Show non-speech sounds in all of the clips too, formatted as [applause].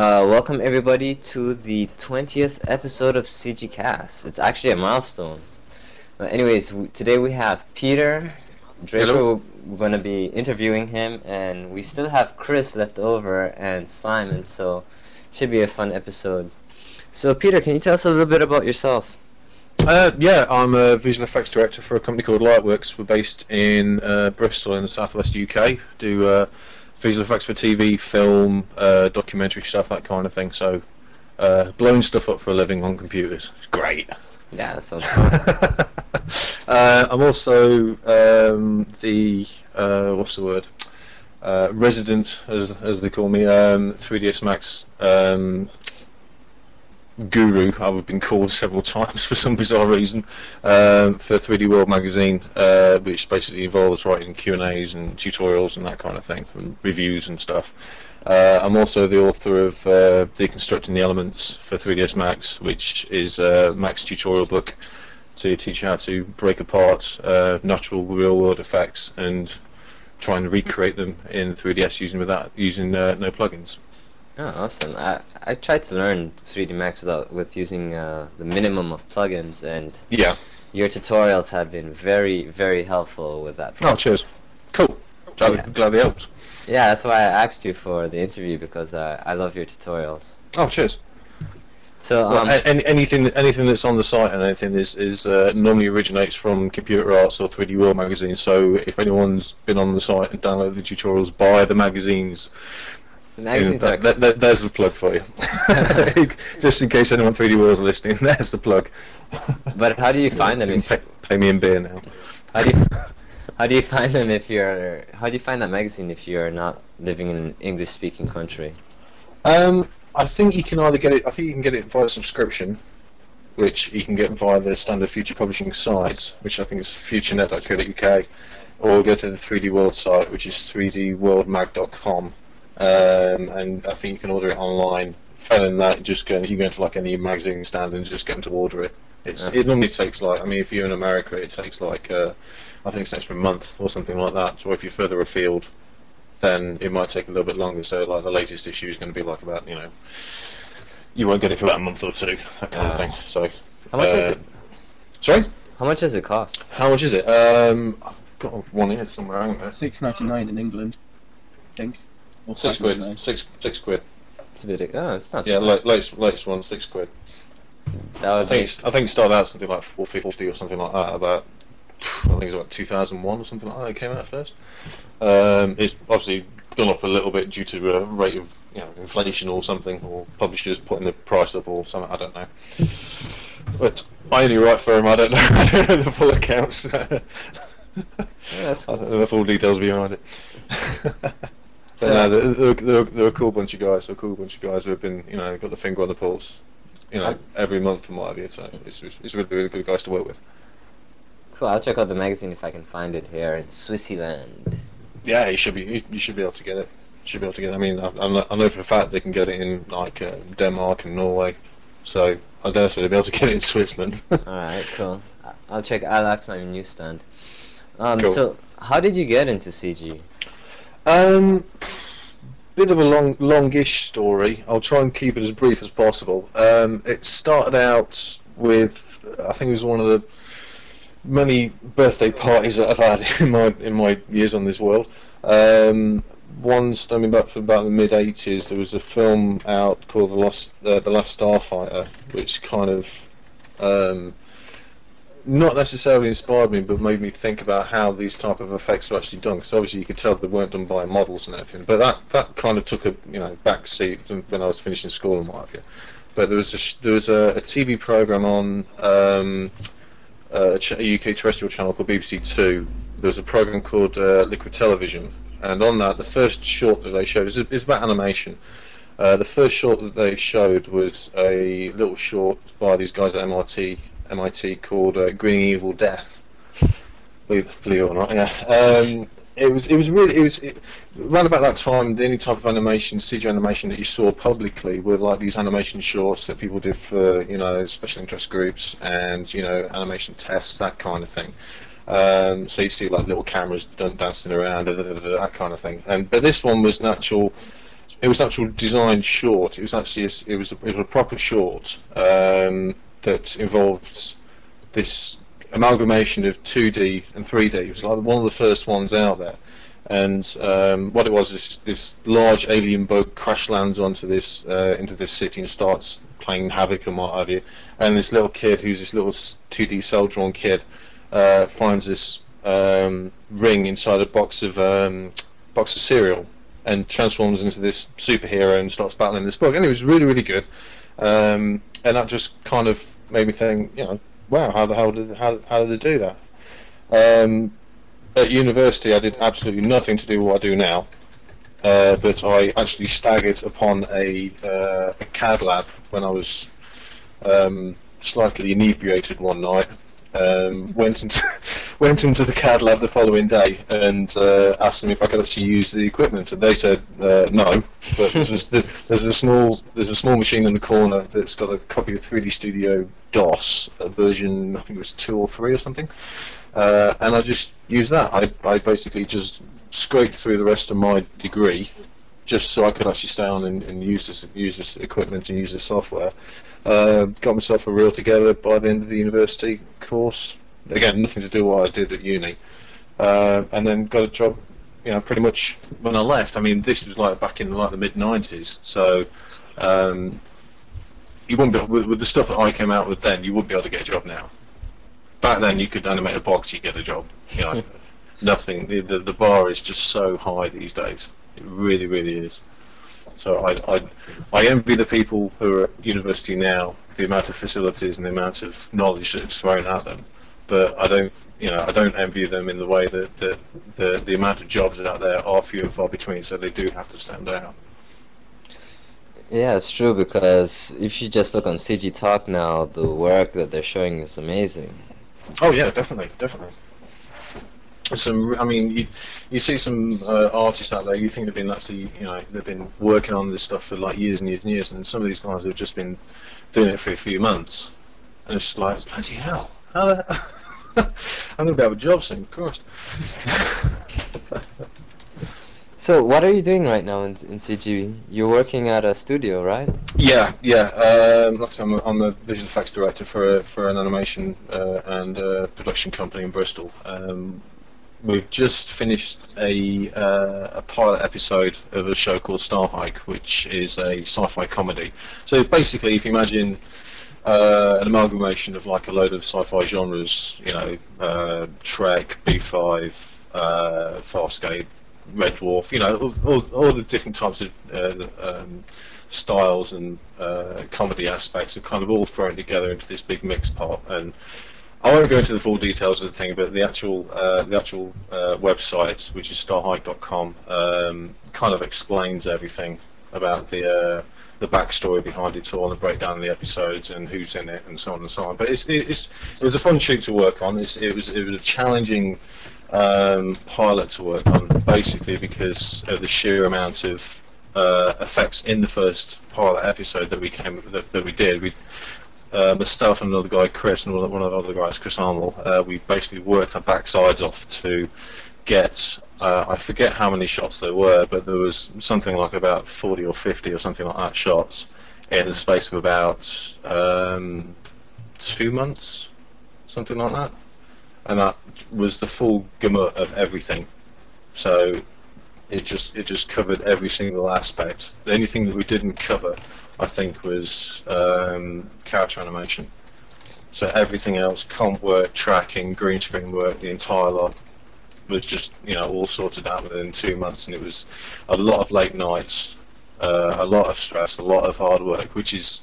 Uh, welcome everybody to the 20th episode of CG Cast. It's actually a milestone. But anyways, w- today we have Peter Draper. Hello. We're going to be interviewing him, and we still have Chris left over and Simon, so should be a fun episode. So, Peter, can you tell us a little bit about yourself? Uh, yeah, I'm a visual effects director for a company called Lightworks. We're based in uh, Bristol in the southwest UK. Do uh, visual effects for TV, film, uh, documentary stuff, that kind of thing. So, uh, blowing stuff up for a living on computers. It's great. Yeah, that sounds fun. [laughs] uh, I'm also um, the uh, what's the word? Uh, resident, as as they call me, um, 3ds Max um, guru. I've been called several times [laughs] for some bizarre reason um, for 3D World magazine, uh, which basically involves writing Q and A's and tutorials and that kind of thing, and reviews and stuff. Uh, I'm also the author of uh, Deconstructing the Elements for 3ds Max, which is a Max tutorial book to teach you how to break apart uh, natural real world effects and try and recreate them in 3ds using without using uh, no plugins. Oh, awesome. I, I tried to learn 3D Max without, with using uh, the minimum of plugins, and Yeah. your tutorials have been very, very helpful with that. Oh, cheers. Cool. Glad, Yeah. glad they helped. Yeah, that's why I asked you for the interview because uh, I love your tutorials. Oh, cheers. So, um, a- any, anything anything that's on the site and anything is is uh, normally originates from Computer Arts or 3D World magazine. So if anyone's been on the site and downloaded the tutorials, buy the magazines. Yeah, are that- that- there's the plug for you. [laughs] [laughs] Just in case anyone 3D World's is listening, [laughs] there's the plug. But how do you find them? You pay, pay me in beer now. how do you how do you find them if you're how do you find that magazine if you're not living in an English speaking country? Um, I think you can either get it. I think you can get it via subscription, which you can get via the standard Future Publishing site, which I think is futurenet.co.uk, or go to the 3D World site, which is 3dworldmag.com, um, and I think you can order it online. Failing that, just go. You go into like any magazine stand and just get them to order it. It's, Yeah. It normally takes like. I mean, if you're in America, it takes like. Uh, I think it's an extra month or something like that. So if you're further afield, then it might take a little bit longer. So like the latest issue is going to be like about you know, you won't get it for about a month or two, that kind of thing. So How much is Uh, it? sorry, How much does it cost? how much is it? Um, I've got one here somewhere. Hang on. Six ninety nine in England, I think. Or Six £5.99. quid. Six six quid. It's a bit. Oh, it's not. Yeah, bad. la- latest latest one six quid. that I think be. it's, I think it started out something like four fifty or something like that. About I think it's about two thousand one or something like that. It came out first. Um, it's obviously gone up a little bit due to a rate of you know inflation or something, or publishers putting the price up or something. I don't know. But I only write for them. I don't [laughs] know. I don't know the full accounts. I [laughs] Yeah, that's don't know the full details behind it. [laughs] So- no, they're, they're, they're, a cool bunch of guys. They're a cool bunch of guys who have been, you know, got the finger on the pulse, you know, every month and what have you. So it's, it's, really, really good guys to work with. cool. I'll check out the magazine if I can find it here in Switzerland. Yeah, you should be you, you should be able to get it. Should be able to get. It. I mean, I, I know- for a fact they can get it in like uh, Denmark and Norway. So I dare say they'll be able to get it in Switzerland. [laughs] All right, cool. I'll check. I'll ask my newsstand. Um, Cool. so how did you get into CG? Um, bit of a long, longish story. I'll try and keep it as brief as possible. Um, it started out with, I think it was one of the many birthday parties that I've had [laughs] in my in my years on this world. Um, one stemming back from about the mid '80s, there was a film out called The Lost, uh, The Last Starfighter, which kind of um, not necessarily inspired me, but made me think about how these type of effects were actually done. Because obviously you could tell they weren't done by models and everything. But that, that kind of took a you know back seat when I was finishing school and what have you. But there was a there was a, a TV program on um, uh, a, a UK terrestrial channel called BBC Two. There was a program called uh, Liquid Television, and on that the first short that they showed is is about animation. Uh, the first short that they showed was a little short by these guys at MIT, MIT called uh, Grinning Evil Death. Believe, it or not, yeah. Um, it was it was really it was it, around about that time the only type of animation CG animation that you saw publicly were like these animation shorts that people did for you know special interest groups and you know animation tests that kind of thing. Um, so you see like little cameras dancing around that kind of thing. And but this one was natural it was actual designed short. It was actually a, it was a, it was a proper short um, that involves this amalgamation of 2D and 3D. It was like one of the first ones out there. And um, what it was is this large alien boat crash lands onto this uh, into this city and starts playing havoc and what have you. And this little kid, who's this little 2D cell drawn kid, uh, finds this um, ring inside a box of um, box of cereal and transforms into this superhero and starts battling this book. And it was really really good. Um, and that just kind of made me think, you know, wow, how the hell did how how did they do that? Um, at university, I did absolutely nothing to do what I do now, uh, but I actually staggered upon a, uh, a CAD lab when I was um, slightly inebriated one night. Um, went into [laughs] went into the CAD lab the following day and uh, asked them if I could actually use the equipment, and they said uh, no. But there's, this, there's a small there's a small machine in the corner that's got a copy of 3D Studio DOS, a version I think it was two or three or something uh, and I just used that. I, I basically just scraped through the rest of my degree, just so I could actually stay on and, and use this use this equipment and use this software. Uh, got myself a reel together by the end of the university course. Again, nothing to do with what I did at uni, uh, and then got a job. You know, pretty much when I left. I mean, this was like back in like the mid '90s, so. Um, you wouldn't be with, with the stuff that I came out with then. You wouldn't be able to get a job now back then you could animate a box, you get a job. You know, nothing. The, the the bar is just so high these days. It really, really is. So I I I envy the people who are at university now, the amount of facilities and the amount of knowledge that's thrown at them. But I don't, you know, I don't envy them in the way that the the, the amount of jobs out there are few and far between. So they do have to stand out. Yeah, it's true because if you just look on CG Talk now, the work that they're showing is amazing. Oh yeah, definitely, definitely. Some, I mean, you, you see some uh, artists out there. You think they've been actually, you know, they've been working on this stuff for like years and years and years, and some of these guys have just been doing it for a few months, and it's like, bloody hell, how the, [laughs] I'm gonna be out of a job soon, of course. [laughs] So, what are you doing right now in, in CG? You're working at a studio, right? Yeah, yeah. Um, like I said, I'm a, I'm a visual effects director for a, for an animation uh, and uh, production company in Bristol. Um, we've just finished a uh, a pilot episode of a show called Starhyke, which is a sci-fi comedy. So basically, if you imagine uh, an amalgamation of like a load of sci-fi genres, you know, uh, Trek, B5, uh, Farscape, Red Dwarf, you know, all, all, all the different types of uh, um, styles and uh, comedy aspects are kind of all thrown together into this big mix pot. And I won't go into the full details of the thing, but the actual uh, the actual uh, website, which is starhyke.com, um, kind of explains everything about the uh, the backstory behind it all, and the breakdown of the episodes, and who's in it, and so on and so on. But it's, it's it was a fun shoot to work on. It's, it was it was a challenging um, pilot to work on, basically because of the sheer amount of uh, effects in the first pilot episode that we came that, that we did. We, uh, myself and another guy, Chris, and one of the other guys, Chris Arnold, uh, we basically worked our backsides off to get. Uh, I forget how many shots there were, but there was something like about 40 or 50 or something like that shots in the space of about um, two months, something like that and that was the full gamut of everything. So it just it just covered every single aspect. The only thing that we didn't cover, I think, was um, character animation. So everything else, comp work, tracking, green screen work, the entire lot was just you know all sorted out within two months, and it was a lot of late nights, uh, a lot of stress, a lot of hard work, which is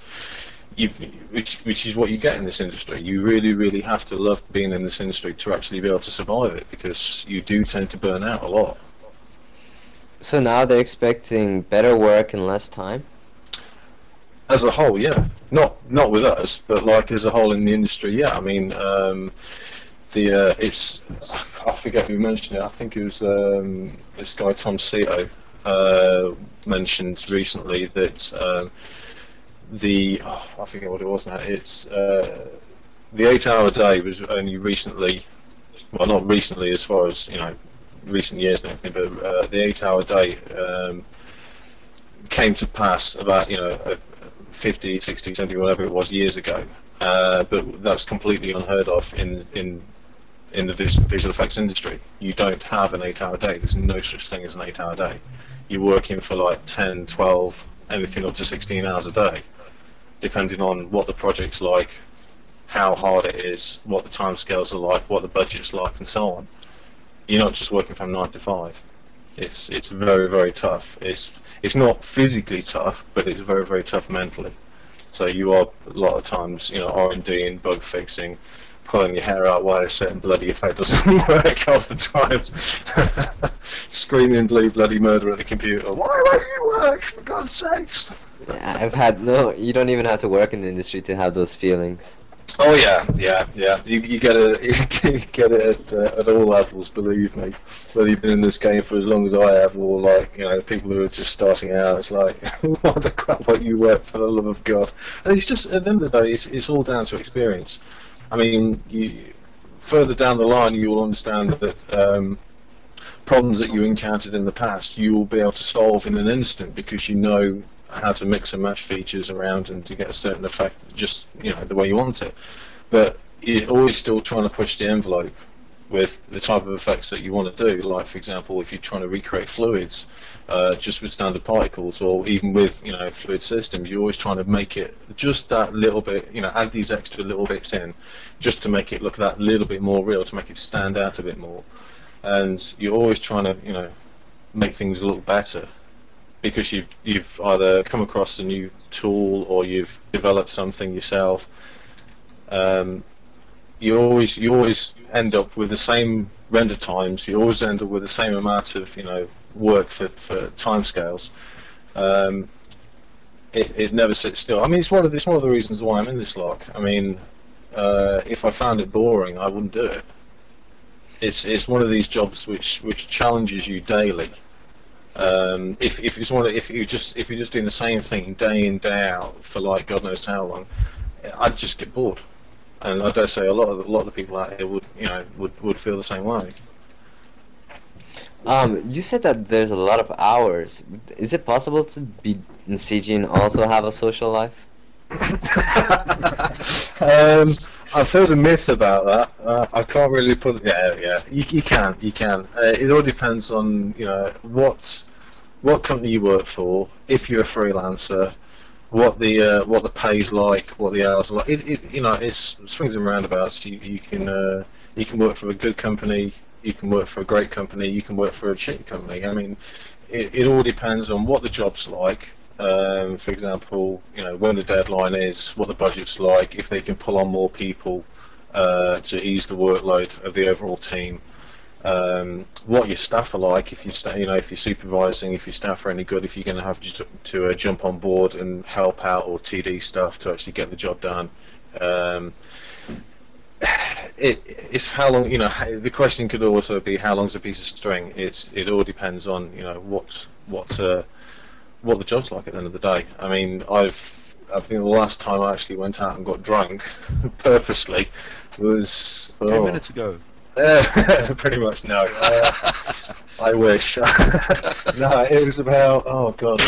which which is what you get in this industry. You really, really have to love being in this industry to actually be able to survive it because you do tend to burn out a lot. So now they're expecting better work in less time? As a whole, yeah. Not not with us, but like as a whole in the industry, yeah. I mean, um, the uh, it's I forget who mentioned it. I think it was um, this guy Tom Cito uh, mentioned recently that. Um, the oh, I forget what it was now. It's uh, the eight-hour day was only recently, well, not recently as far as you know, recent years and everything, but uh, the eight-hour day um, came to pass about you know 50, 60, 70, whatever it was years ago. Uh, but that's completely unheard of in in in the visual effects industry. You don't have an eight-hour day. There's no such thing as an eight-hour day. You're working for like 10, 12, anything up to 16 hours a day, depending on what the project's like, how hard it is, what the timescales are like, what the budget's like, and so on. You're not just working from nine to five. It's it's very very tough. It's it's not physically tough, but it's very very tough mentally. So you are a lot of times you know R and D and bug fixing, pulling your hair out why a certain bloody effect doesn't [laughs] work half the times, [laughs] screaming bloody bloody murder at the computer. Why won't you work? For God's sakes! I've had no. You don't even have to work in the industry to have those feelings. Oh yeah, yeah, yeah. You, you get it, [laughs] you get it at, uh, at all levels. Believe me. Whether you've been in this game for as long as I have, or like you know people who are just starting out, it's like [laughs] what the crap won't you work for the love of God? And it's just at the end of the day, it's it's all down to experience. I mean, you further down the line, you will understand that um, problems that you encountered in the past, you will be able to solve in an instant because you know how to mix and match features around and to get a certain effect just you know the way you want it. But you're always still trying to push the envelope with the type of effects that you want to do. Like for example, if you're trying to recreate fluids, uh, just with standard particles, or even with you know fluid systems, you're always trying to make it just that little bit. You know, add these extra little bits in, just to make it look that little bit more real, to make it stand out a bit more. And you're always trying to you know make things look better because you've you've either come across a new tool or you've developed something yourself. Um, you always you always end up with the same render times. You always end up with the same amount of you know work for for timescales. Um, it, it never sits still. I mean, it's one of the, it's one of the reasons why I'm in this lock. I mean, uh, if I found it boring, I wouldn't do it. It's it's one of these jobs which which challenges you daily. Um, if if it's one of, if you just if you're just doing the same thing day in day out for like God knows how long, I'd just get bored. And I dare say a lot of the, a lot of the people out here would you know would, would feel the same way. Um, you said that there's a lot of hours. Is it possible to be in CG and also have a social life? [laughs] um, I've heard a myth about that. Uh, I can't really put. Yeah, yeah. You, you can, you can. Uh, it all depends on you know what what company you work for. If you're a freelancer, what the uh, what the pay's like, what the hours are like. It, it you know it's swings and roundabouts. You you can uh, you can work for a good company. You can work for a great company. You can work for a cheap company. I mean, it, it all depends on what the job's like. Um, for example, you know when the deadline is, what the budget's like, if they can pull on more people uh, to ease the workload of the overall team, um, what your staff are like, if you sta- you know if you're supervising, if your staff are any good, if you're going to have to, to uh, jump on board and help out or TD stuff to actually get the job done. Um, it, it's how long you know. The question could also be how long's a piece of string. It's it all depends on you know what what. Uh, what the job's like at the end of the day. I mean, I've I think the last time I actually went out and got drunk [laughs] purposely was Ten oh, minutes ago. Uh, [laughs] pretty much no. Uh, [laughs] I wish. [laughs] no, it was about oh god,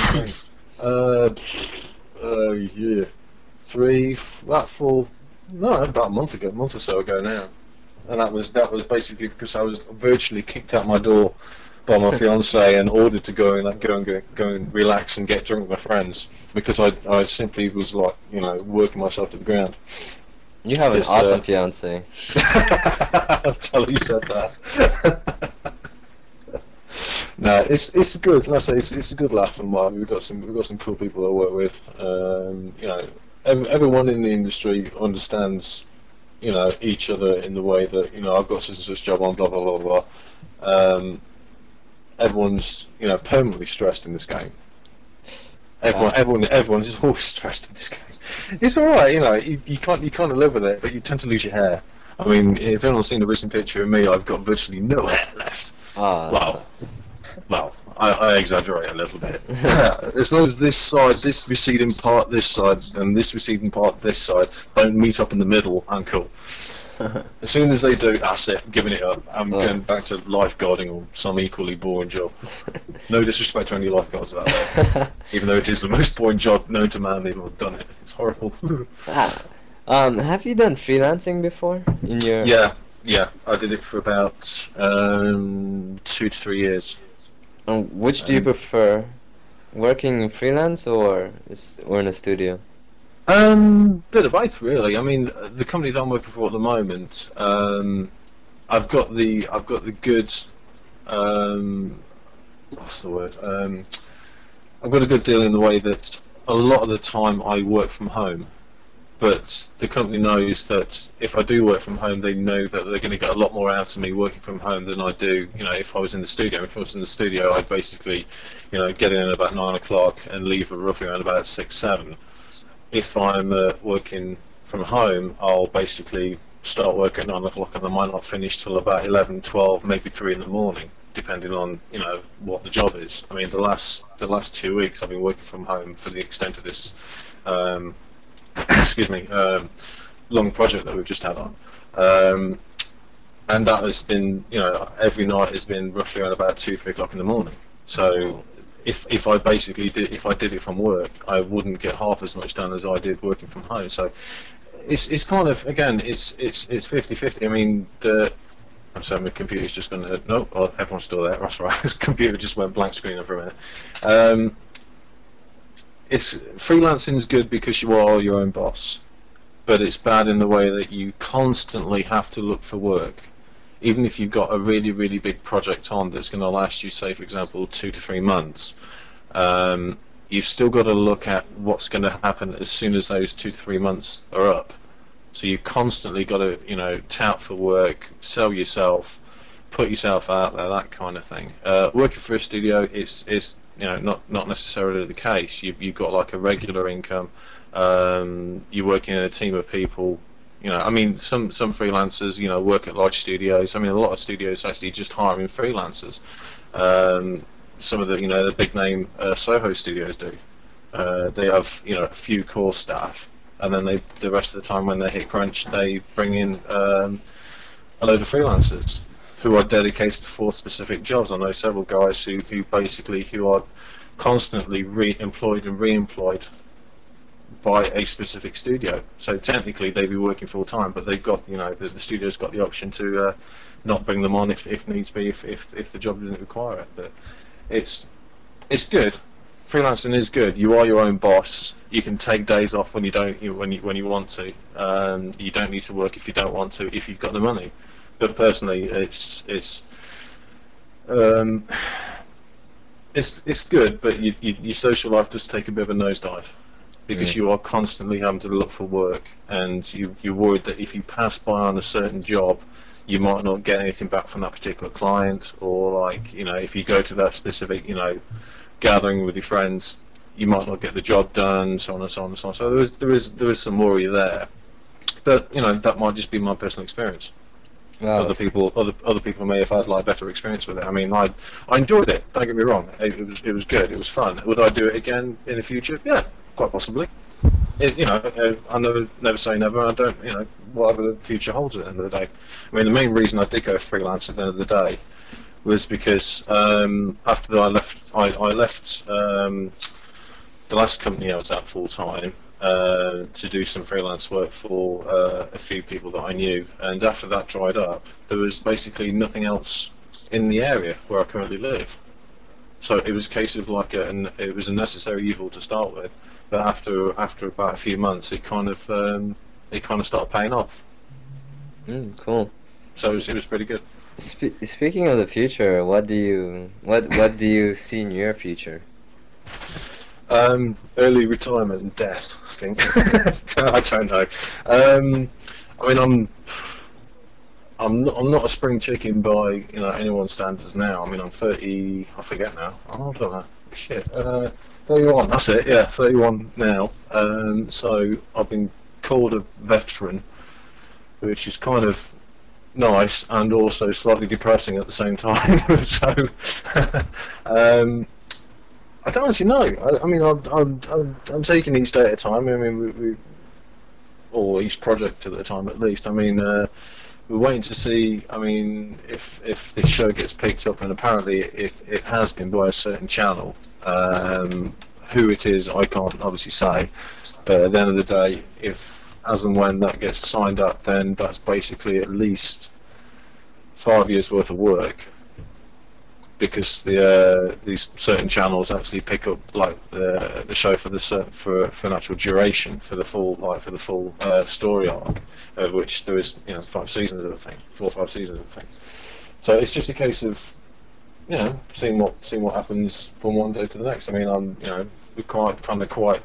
uh, uh, yeah, three, about four, no, about a month ago, a month or so ago now, and that was that was basically because I was virtually kicked out my door by my fiance and ordered to go and go and go, go and relax and get drunk with my friends because I I simply was like you know working myself to the ground. You have an awesome fiance. [laughs] [laughs] I'm telling you said that. [laughs] no, it's it's good. Like I say, it's it's a good laugh and what. We've got some we've got some cool people I work with. Um, you know, ev- everyone in the industry understands, you know, each other in the way that you know I've got such and such job on, blah blah blah blah. Um, everyone's you know permanently stressed in this game. Everyone, everyone, everyone is always stressed in this game. It's all right, you know. You, you can't, you kind of live with it, but you tend to lose your hair. I mean, if anyone's seen a recent picture of me, I've got virtually no hair left. Ah, oh, Wow. sucks. Well, I, I exaggerate a little bit. [laughs] as long as this side, this receding part, this side, and this receding part, this side, don't meet up in the middle, I'm cool. [laughs] As soon as they do, that's it, giving it up. I'm going back to lifeguarding or some equally boring job. No disrespect to any lifeguards out there, [laughs] even though it is the most boring job known to man. They've all done it. It's horrible. [laughs] Ah, um, have you done freelancing before in your? yeah, yeah. I did it for about um, two to three years. Um, which do you Um, prefer, working in freelance or or in a studio? Um, bit of both, really. I mean, the company that I'm working for at the moment, um, I've got the I've got the good, um, what's the word? Um, I've got a good deal in the way that a lot of the time I work from home, but the company knows that if I do work from home, they know that they're going to get a lot more out of me working from home than I do, you know, if I was in the studio. If I was in the studio, I'd basically, you know, get in at about nine o'clock and leave roughly around about six, seven if I'm uh, working from home, I'll basically start work at 9 o'clock and I might not finish till about 11, 12, maybe 3 in the morning, depending on, you know, what the job is. I mean, the last the last two weeks I've been working from home for the extent of this, um, [coughs] excuse me, um, long project that we've just had on. Um, and that has been, you know, every night has been roughly around about 2, 3 o'clock in the morning. So if if I basically did if I did it from work, I wouldn't get half as much done as I did working from home. So it's it's kind of again it's it's it's 50-50. I mean the I'm sorry, my computer's just going to no, oh, everyone's still there. That's right. [laughs] the computer just went blank screen for a minute. Um, it's freelancing is good because you are your own boss, but it's bad in the way that you constantly have to look for work even if you've got a really, really big project on that's going to last you, say, for example, two to three months, um, you've still got to look at what's going to happen as soon as those two three months are up. So you've constantly got to, you know, tout for work, sell yourself, put yourself out there, that kind of thing. Uh, working for a studio is, is you know, not, not necessarily the case. You've, you've got like a regular income. Um, you're working in a team of people you know, I mean, some some freelancers, you know, work at large studios. I mean, a lot of studios actually just hiring freelancers. Um, some of the, you know, the big name uh, Soho studios do. Uh, they have, you know, a few core staff, and then they the rest of the time when they hit crunch, they bring in um, a load of freelancers who are dedicated for specific jobs. I know several guys who, who basically who are constantly re-employed and re-employed by a specific studio. So technically they'd be working full time, but they've got you know the, the studio's got the option to uh, not bring them on if, if needs be if, if if the job doesn't require it. But it's it's good. Freelancing is good. You are your own boss. You can take days off when you don't when you when you want to. Um, you don't need to work if you don't want to if you've got the money. But personally, it's it's um, [sighs] it's it's good, but you, you, your social life does take a bit of a nosedive because Yeah. you are constantly having to look for work, and you you're worried that if you pass by on a certain job, you might not get anything back from that particular client, or like you know if you go to that specific you know gathering with your friends, you might not get the job done, so on and so on and so on. So there is there is there is some worry there, but you know that might just be my personal experience Well, other people other other people may have had like better experience with it. I mean, I I enjoyed it. Don't get me wrong. It, it was it was good. It was fun. Would I do it again in the future? Yeah, quite possibly. It, you know, I never never say never. I don't. You know, whatever the future holds at the end of the day. I mean, the main reason I did go freelance at the end of the day was because um, after I left, I, I left um, the last company I was at full time uh, to do some freelance work for uh, a few people that I knew, and after that dried up, there was basically nothing else in the area where I currently live. So it was a case of like a, an, it was a necessary evil to start with, but after after about a few months, it kind of um, it kind of started paying off. mm, cool. So it was, it was pretty good. Spe- speaking of the future, what do you what what do you see in your future? Um, early retirement and death, I think. [laughs] I don't know. Um, I mean, I'm, I'm not, I'm not a spring chicken by you know anyone's standards now. I mean, I'm 30. I forget now. I'm old, don't I? Shit. Uh, 31. That's it. Yeah, 31 now. Um, so I've been called a veteran, which is kind of nice and also slightly depressing at the same time. [laughs] so. [laughs] um, I don't actually know. I, I mean, I'm, I'm, I'm, taking each day at a time. I mean, we, we, or each project at a time at least. I mean, uh, we're waiting to see. I mean, if if this show gets picked up, and apparently it it has been by a certain channel. Um, who it is, I can't obviously say. But at the end of the day, if as and when that gets signed up, then that's basically at least five years worth of work. Because the uh, these certain channels actually pick up like the the show for the for for an actual duration for the full like for the full uh, story arc, of which there is you know five seasons of the thing, four or five seasons of the thing. So it's just a case of you know seeing what seeing what happens from one day to the next. I mean, I'm you know we're quite kind of quite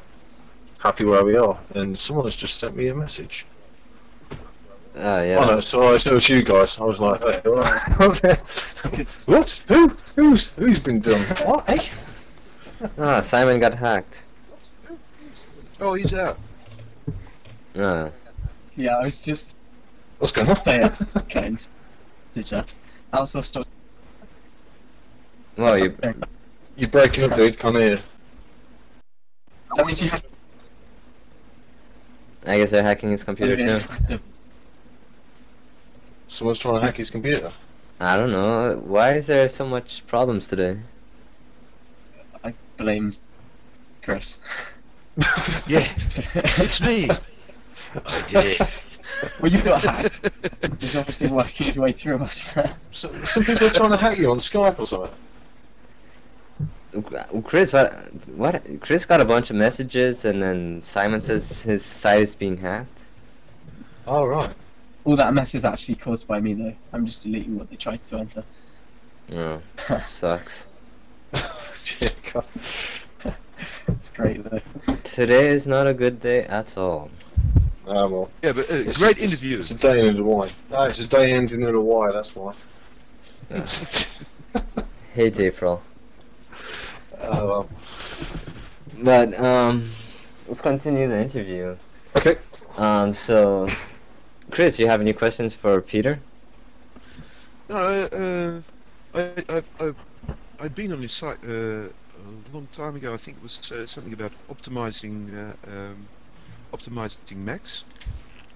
happy where we are, and someone has just sent me a message. Ah, yeah. Oh no, so, so it's you guys. I was like, hey, [laughs] what? Who? Who's who's been done? What? Hey? Ah, Simon got hacked. Oh, he's out. Yeah. Yeah, I was just What's going on? saying, [laughs] getting did you? I also still Well, you You're breaking up, dude. Can't hear. You I guess they're hacking his computer too. Someone's trying to hack his computer. I don't know. Why is there so much problems today? I blame Chris. [laughs] Yeah, it's me. I did it. well, you got hacked. He's obviously working his way through us. So, some people are trying to hack you on Skype or something. Chris, what? What? Chris got a bunch of messages, and then Simon says his site is being hacked. Oh right. All that mess is actually caused by me, though. I'm just deleting what they tried to enter. Oh, that [laughs] sucks. yeah, God. It's great, though. Today is not a good day at all. Ah, well. Yeah, but uh, It's- great it's- interview. It's a day ending in a Y. Ah, it's a day ending in a Y. That's why. Hate April. Oh well. But um, let's continue the interview. Okay. Um, so, Chris, you have any questions for Peter? No, uh, I, I've, I've, I'd been on his site uh, a long time ago. I think it was uh, something about optimizing uh, um, optimizing Max.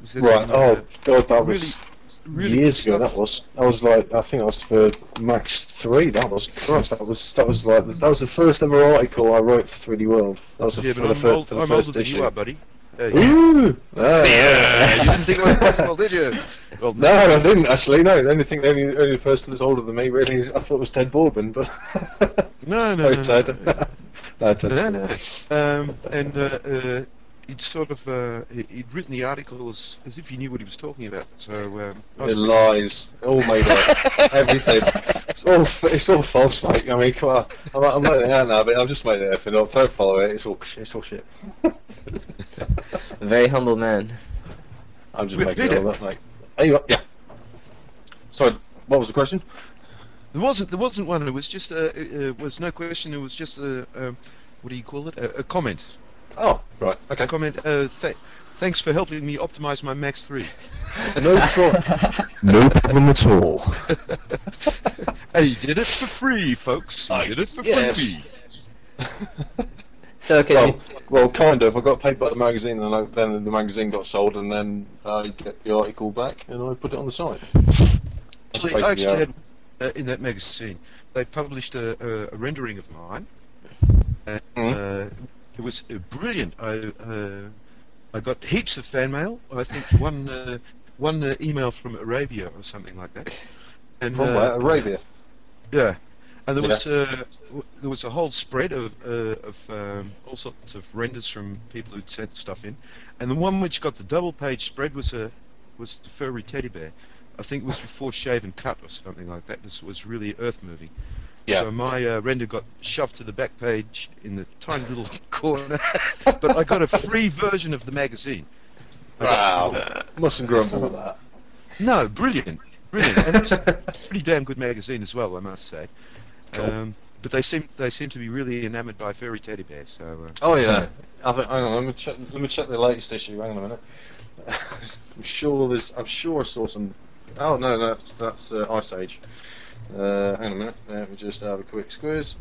Was there Right. some, Oh uh, God, that really, was really years ago. stuff? That was. That was like I think that was for Max Three. That was Christ. That was that was like that was the first ever article I wrote for 3D World. That was the, Yeah, for but I'm, fir- old, for the I'm first older than issue. you are, buddy. Uh, Ooh! Ah, yeah, you didn't think it was possible, did you? Well, No, I didn't actually. No, the only thing, the only, only person that's older than me really is I thought it was Ted Boardman, but No, no, [laughs] no, Sorry, no, Ted. no, [laughs] No, no. Um, and uh, uh, he'd sort of uh, he- he'd written the article as, as if he knew what he was talking about. So um, I was It lies, all made up, [laughs] everything. It's all, it's all false, mate. I mean, come on. I'm, I'm letting it out now, but I've just made everything up. Don't follow it. It's all, it's all shit. [laughs] Very humble man. I'm just Wait, making it Peter. all up, mate. There you are. Yeah. Sorry. What was the question? There wasn't there wasn't one. It was just a uh, uh, was no question. It was just a um, what do you call it? A, a comment. Oh, right. Okay. A comment. Uh, th- thanks for helping me optimize my Max Three. [laughs] No problem. no problem at all. [laughs] And he did it for free, folks. He I did it for guess. free. [laughs] So, can Well, well, kind of. I got paid by the magazine, and I, then the magazine got sold, and then I get the article back, and I put it on the site. Actually, I actually how- had uh, in that magazine. They published a, a, a rendering of mine. And, uh, it was uh, brilliant. I uh, I got heaps of fan mail. I think [laughs] one uh, one uh, email from Arabia or something like that. And From uh, where? Arabia. Yeah, and there Yeah. was uh, w- there was a whole spread of uh, of um, all sorts of renders from people who'd sent stuff in, and the one which got the double page spread was a was the furry teddy bear. I think it was before Shave and Cut or something like that. This was really earth moving. Yeah. So my uh, render got shoved to the back page in the tiny little [laughs] corner, [laughs] but I got a free version of the magazine. I got- Wow. Mustn't grumble at that. no, brilliant, brilliant, and it's a pretty damn good magazine as well, I must say. Um, but they seem they seem to be really enamoured by furry teddy bears. So uh, Oh yeah. I think, hang on, let me check. Let me check the latest issue. Hang on a minute. [laughs] I'm sure there's. I'm sure I saw some. Oh no, that's that's uh, Ice Age. Uh, hang on a minute. Let me just have a quick squeeze.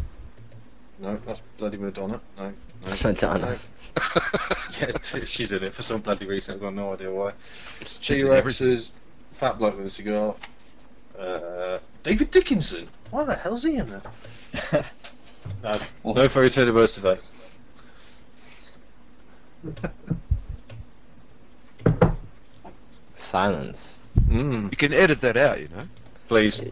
no, that's bloody Madonna. No, no. Madonna. No. [laughs] yeah, she's in it for some bloody reason. I've got no idea why. She's T in everything. Fat bloke with a cigar. Uh, David Dickinson. Why the hell's he in there? [laughs] no, no fairy tale burst today. Silence. Mm, You can edit that out, you know. Please. [laughs]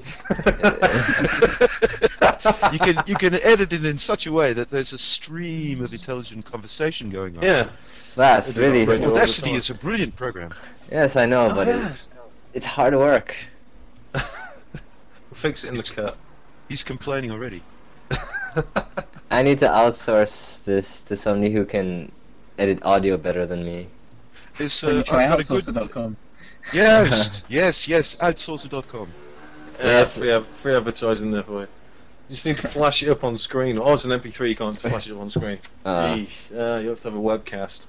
You can you can edit it in such a way that there's a stream of intelligent conversation going on. yeah. That's do it on really. radio. Audacity is a brilliant program. Yes, I know, Oh, but yeah. it, it's hard work. [laughs] Fix it in the cut. He's complaining already. [laughs] I need to outsource this to somebody who can edit audio better than me. It's, uh, you I've got a good yes, yes, yes. Outsourcer.com. Yeah, Yes. free, ad- free advertising there for you. You just need to flash it up on screen. Oh, it's an MP3. You can't flash it up on screen. Uh, [laughs] Gee, uh, you have to have a webcast.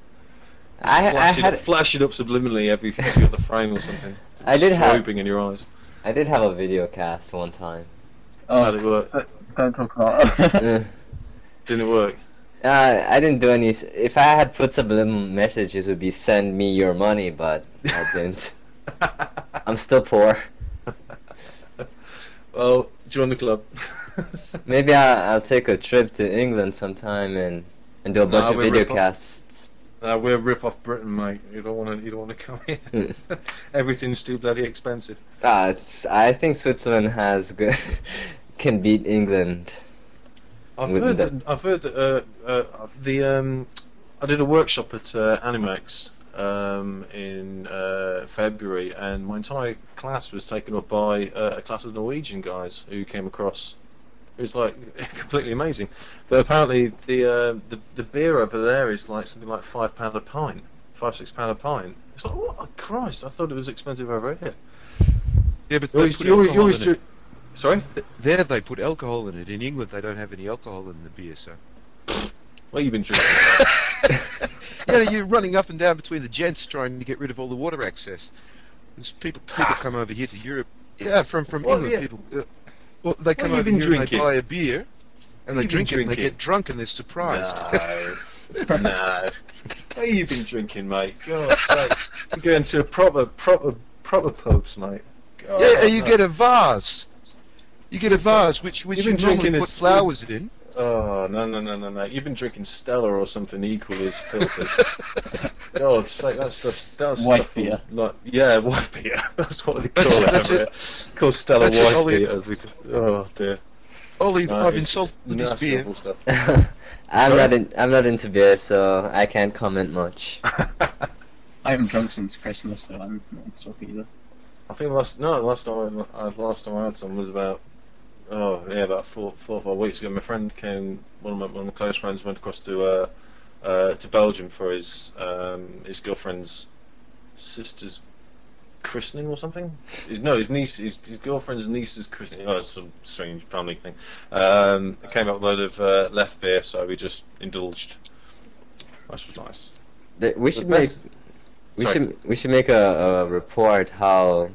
I, I had it, flash it up subliminally every, every other frame or something. I did have Strobing in your eyes. I did have a video cast one time. How Oh, did it work? don't talk about it. uh, [laughs] Didn't it work? I didn't do any. If I had put subliminal messages, it would be send me your money, but I didn't. [laughs] I'm still poor. Well, join the club. [laughs] Maybe I, I'll take a trip to England sometime and and do a bunch Nah, of video casts. Uh, we're rip off Britain, mate. You don't want to. You don't want to come here. [laughs] Everything's too bloody expensive. Ah, it's. I think Switzerland has good. [laughs] can beat England. I've heard that. I've heard that. Uh, uh, the um, I did a workshop at uh, Animex um, in uh, February, and my entire class was taken up by uh, a class of Norwegian guys who came across. It was like [laughs] completely amazing, but apparently the uh, the the beer over there is like something like five pound a pint, five six pound a pint. It's like, oh Christ! I thought it was expensive over here. Yeah, but they always, you always, you always it. Sorry, There they put alcohol in it. In England, they don't have any alcohol in the beer, so. what you been drinking? [laughs] you know, you're running up and down between the gents trying to get rid of all the water access. There's people people come over here to Europe. Yeah, from from Well, England, yeah. people. Uh, well, they come you over here and they buy a beer, and they drink it, and they get drunk, and they're surprised. No, [laughs] no. What you been drinking, mate? God, [laughs] sake. You're going to a proper, proper, proper pubs, mate. God, yeah, and you no. get a vase. You get a vase which which You've you normally put this- flowers in. Oh no, no, no, no, no! You've been drinking Stella or something equally as filthy. [laughs] God, sake, that stuff. That White stuff, beer. Like, yeah, white beer. [laughs] That's what they call That's- it. that's over it. here. Called Stella That's white Ollie. beer. because- Oh dear. Ollie, No, I've insulted this beer. stuff. [laughs] I'm Sorry? not in, I'm not into beer, so I can't comment much. I haven't drunk since Christmas, so I'm not talking either. I think last no last time I, I last time I had some was about oh yeah about four four or five weeks ago. My friend came one of my one of my close friends went across to uh, uh, to Belgium for his um, his girlfriend's sister's christening or something. His, no, his niece his, his girlfriend's niece's christening. Oh, it's some strange family thing. Um, it came up with a load of uh, left beer, so we just indulged. Which was nice. Th- We The should make we Sorry. should we should make a, a report how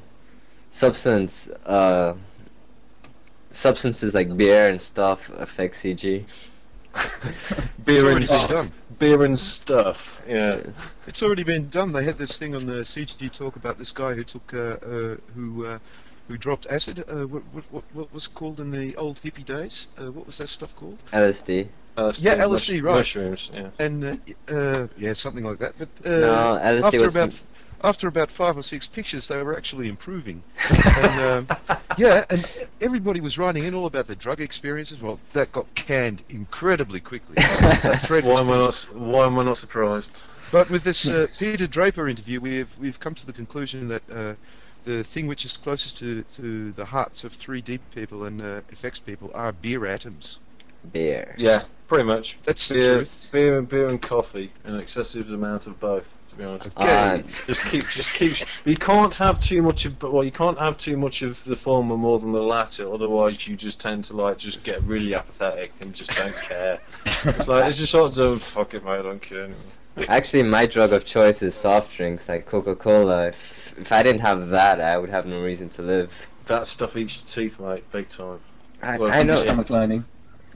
substance uh substances like beer and stuff affect CG. [laughs] Beer and stuff. done. beer and stuff. Yeah. [laughs] It's already been done. They had this thing on the CG talk about this guy who took, uh, uh, who, uh, who dropped acid. Uh, what, what, what, what was it called in the old hippie days? Uh, what was that stuff called? LSD. LSD, Yeah, mush- LSD, right. Mushrooms, yeah. And uh, uh, yeah, something like that. But uh, no, LSD after was about after about five or six pictures, they were actually improving. [laughs] and, um, yeah, and everybody was writing in all about the drug experiences. Well, that got canned incredibly quickly. [laughs] that thread Why am I not? Why am I not surprised? But with this uh, Peter Draper interview, we've we've come to the conclusion that uh, the thing which is closest to, to the hearts of 3D people and uh, effects people are beer atoms. Beer. Yeah, pretty much. That's the Beer, truth. beer and beer and coffee, an excessive amount of both. To be honest, Okay. Uh, just keep, just keep. You can't have too much of, well, you can't have too much of the former more than the latter. Otherwise, you just tend to like just get really apathetic and just don't care. It's like it's just sort of fuck it, mate, I don't care. Anymore. Actually, my drug of choice is soft drinks like Coca-Cola. If, if I didn't have that, I would have no reason to live. That stuff eats your teeth, mate, big time. I, Well, I know. Stomach lining.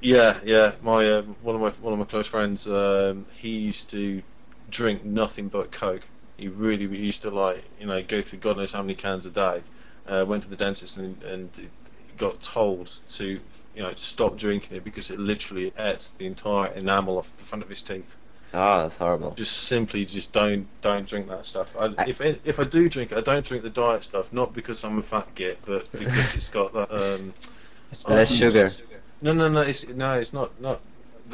Yeah, yeah. My um, one of my one of my close friends, um, he used to drink nothing but Coke. He really he used to like you know go through God knows how many cans a day. Uh, went to the dentist and and got told to you know stop drinking it because it literally ate the entire enamel off the front of his teeth. Oh, that's horrible. Just simply just don't don't drink that stuff. I, I- if if I do drink it, I don't drink the diet stuff. Not because I'm a fat git, but because it's got that. Um, Less sugar. No, no, no. It's no, it's not. Not.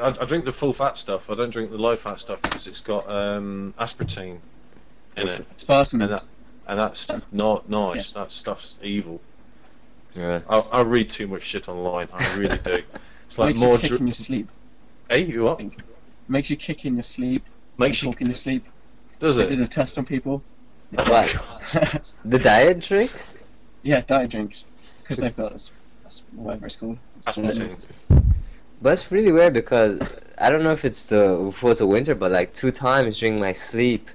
I, I drink the full fat stuff. I don't drink the low fat stuff because it's got um, aspartame in it, Spartan. and that, and that's not nice. That stuff's evil. Yeah. I, I read too much shit online. I really do. [laughs] It's like makes more. you kick Dr- in your sleep. hey, you what? Makes you kick in your sleep. Makes you talk in your sleep. Does I it? did a test on people. What? [laughs] The diet drinks? yeah, diet drinks because they've got this, that's whatever it's called. It's Aspartame. But it's really weird because I don't know if it's the if it was the winter, but like two times during my sleep,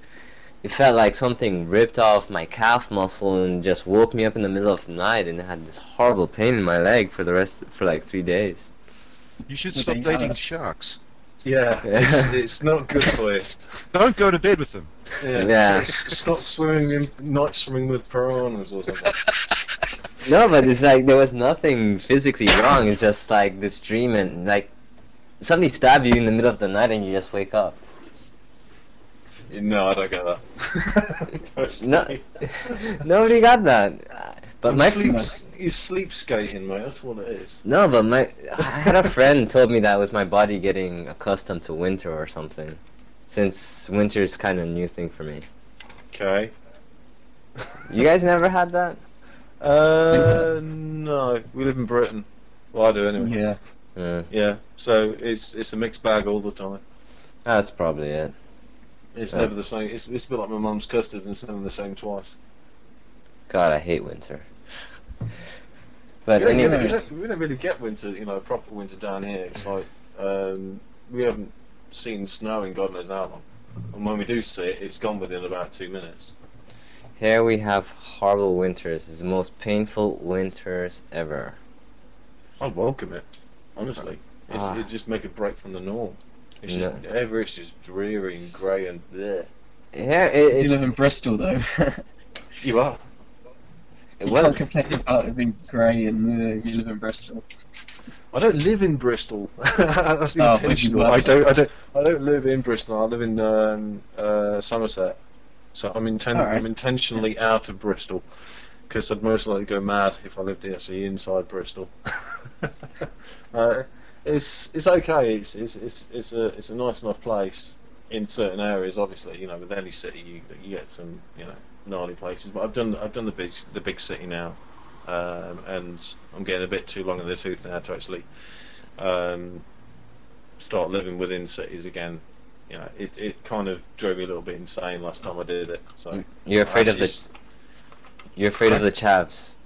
it felt like something ripped off my calf muscle and just woke me up in the middle of the night, and I had this horrible pain in my leg for the rest for like three days. You should stop they dating have- sharks. [laughs] Yeah, it's, it's not good for you. Don't go to bed with them. Yeah. Yeah. It's, it's swimming in, not swimming with piranhas or something. [laughs] No, but it's like there was nothing physically wrong. It's just like this dream and like somebody stabbed you in the middle of the night and you just wake up. No, I don't get that. [laughs] No, [laughs] nobody got that. But I'm my sleep, you sleep skating, mate. That's what it is. no, but my I had a friend told me that was my body getting accustomed to winter or something. Since winter is kind of a new thing for me. Okay. You guys never had that? Uh, no, we live in Britain. Well, I do anyway. Yeah. Uh, Yeah. So it's it's a mixed bag all the time. that's probably it. It's Yeah. never the same. It's, it's a bit like my mum's custard and it's never the same twice. God, I hate winter. But we, don't, anyway, we, don't, we don't really get winter, you know, proper winter down here. It's like um, we haven't seen snow in God knows how long. And when we do see it, it's gone within about two minutes. Here we have horrible winters. It's the most painful winters ever. I welcome it, honestly. It's, Ah. It just make a break from the norm. It's No. just everywhere's just dreary and grey and bleh. Yeah, it, Do you live in Bristol though? [laughs] You are. you well, can't complain about it being grey and uh, you live in Bristol. I don't live in Bristol. [laughs] That's the Oh, intentional. I don't. I don't. I don't live in Bristol. I live in um, uh, Somerset. So I'm inten- Alright. I'm intentionally out of Bristol because I'd most likely go mad if I lived actually inside Bristol. [laughs] uh, it's it's okay. It's it's it's it's a it's a nice enough place in certain areas. Obviously, you know, with any city, you you get some you know gnarly places. But I've done I've done the big the big city now, um, and I'm getting a bit too long in the tooth now to actually um, start living within cities again. You know, it it kind of drove me a little bit insane last time I did it. So you're afraid of Actually, the you're afraid of the chavs. [laughs]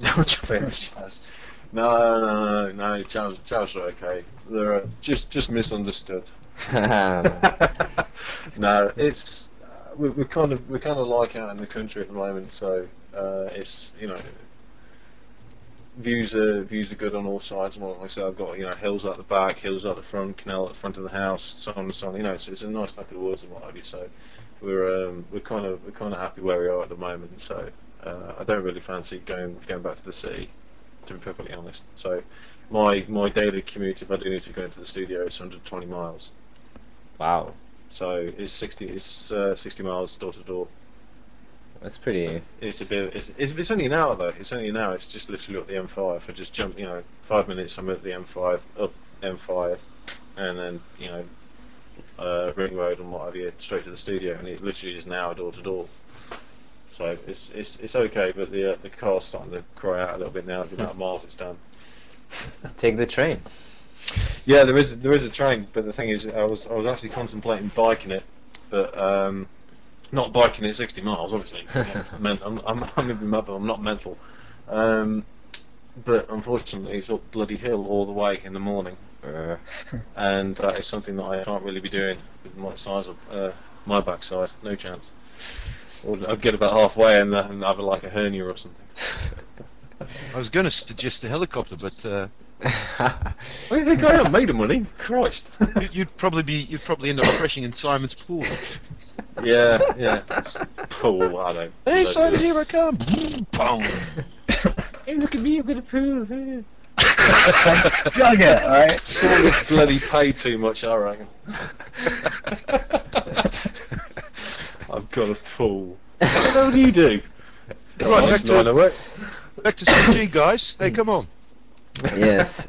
No, Chaz. No, no, no, no. Chaz, Chaz are okay. They're uh, just just misunderstood. [laughs] no, it's uh, we, we're kind of we're kind of like out in the country at the moment, so uh, it's you know views are views are good on all sides. And like I said, I've got you know hills at the back, hills at the front, canal at the front of the house, so on and so on. You know, it's, it's a nice neck of the woods and what have you. So we're um, we're kind of we're kind of happy where we are at the moment. So uh, I don't really fancy going going back to the city, to be perfectly honest. So my my daily commute, if I do need to go into the studio, is 120 miles. wow, So it's 60 it's uh, 60 miles door to door. That's pretty. So it's a bit. It's, it's, it's only an hour though. It's only an hour. It's just literally up the M5. I just jump. You know, five minutes. I'm at the M5 up M5, and then you know, uh, Ring Road and what have you, straight to the studio. And it literally is an hour door to door. So it's it's it's okay, but the uh, the car's starting to cry out a little bit now. The amount of [laughs] miles it's done. Take the train. Yeah, there is there is a train, but the thing is, I was I was actually contemplating biking it, but um, not biking it 60 miles, obviously. [laughs] Men- I'm I'm I'm in my mother. I'm not mental. Um, but unfortunately, it's up bloody hill all the way in the morning, Uh, [laughs] and that is something that I can't really be doing with my size of uh, my backside. No chance. Or I'd get about halfway and, uh, and have like a hernia or something. [laughs] I was going to suggest a helicopter, but uh, What do you think I am? Made of money? Christ. You- You'd probably be. You'd probably end up crashing in Simon's pool. Yeah, yeah. Pool, I don't. Hey, don't Simon, do here I come. Boom. Hey, look at me, I'm gonna prove. eh. Dug it, alright? Somebody bloody pay too much, I reckon. I've got a pool. What the hell do you do? Right, back That's to- not away. Back to CG, guys. Hey, come on. yes.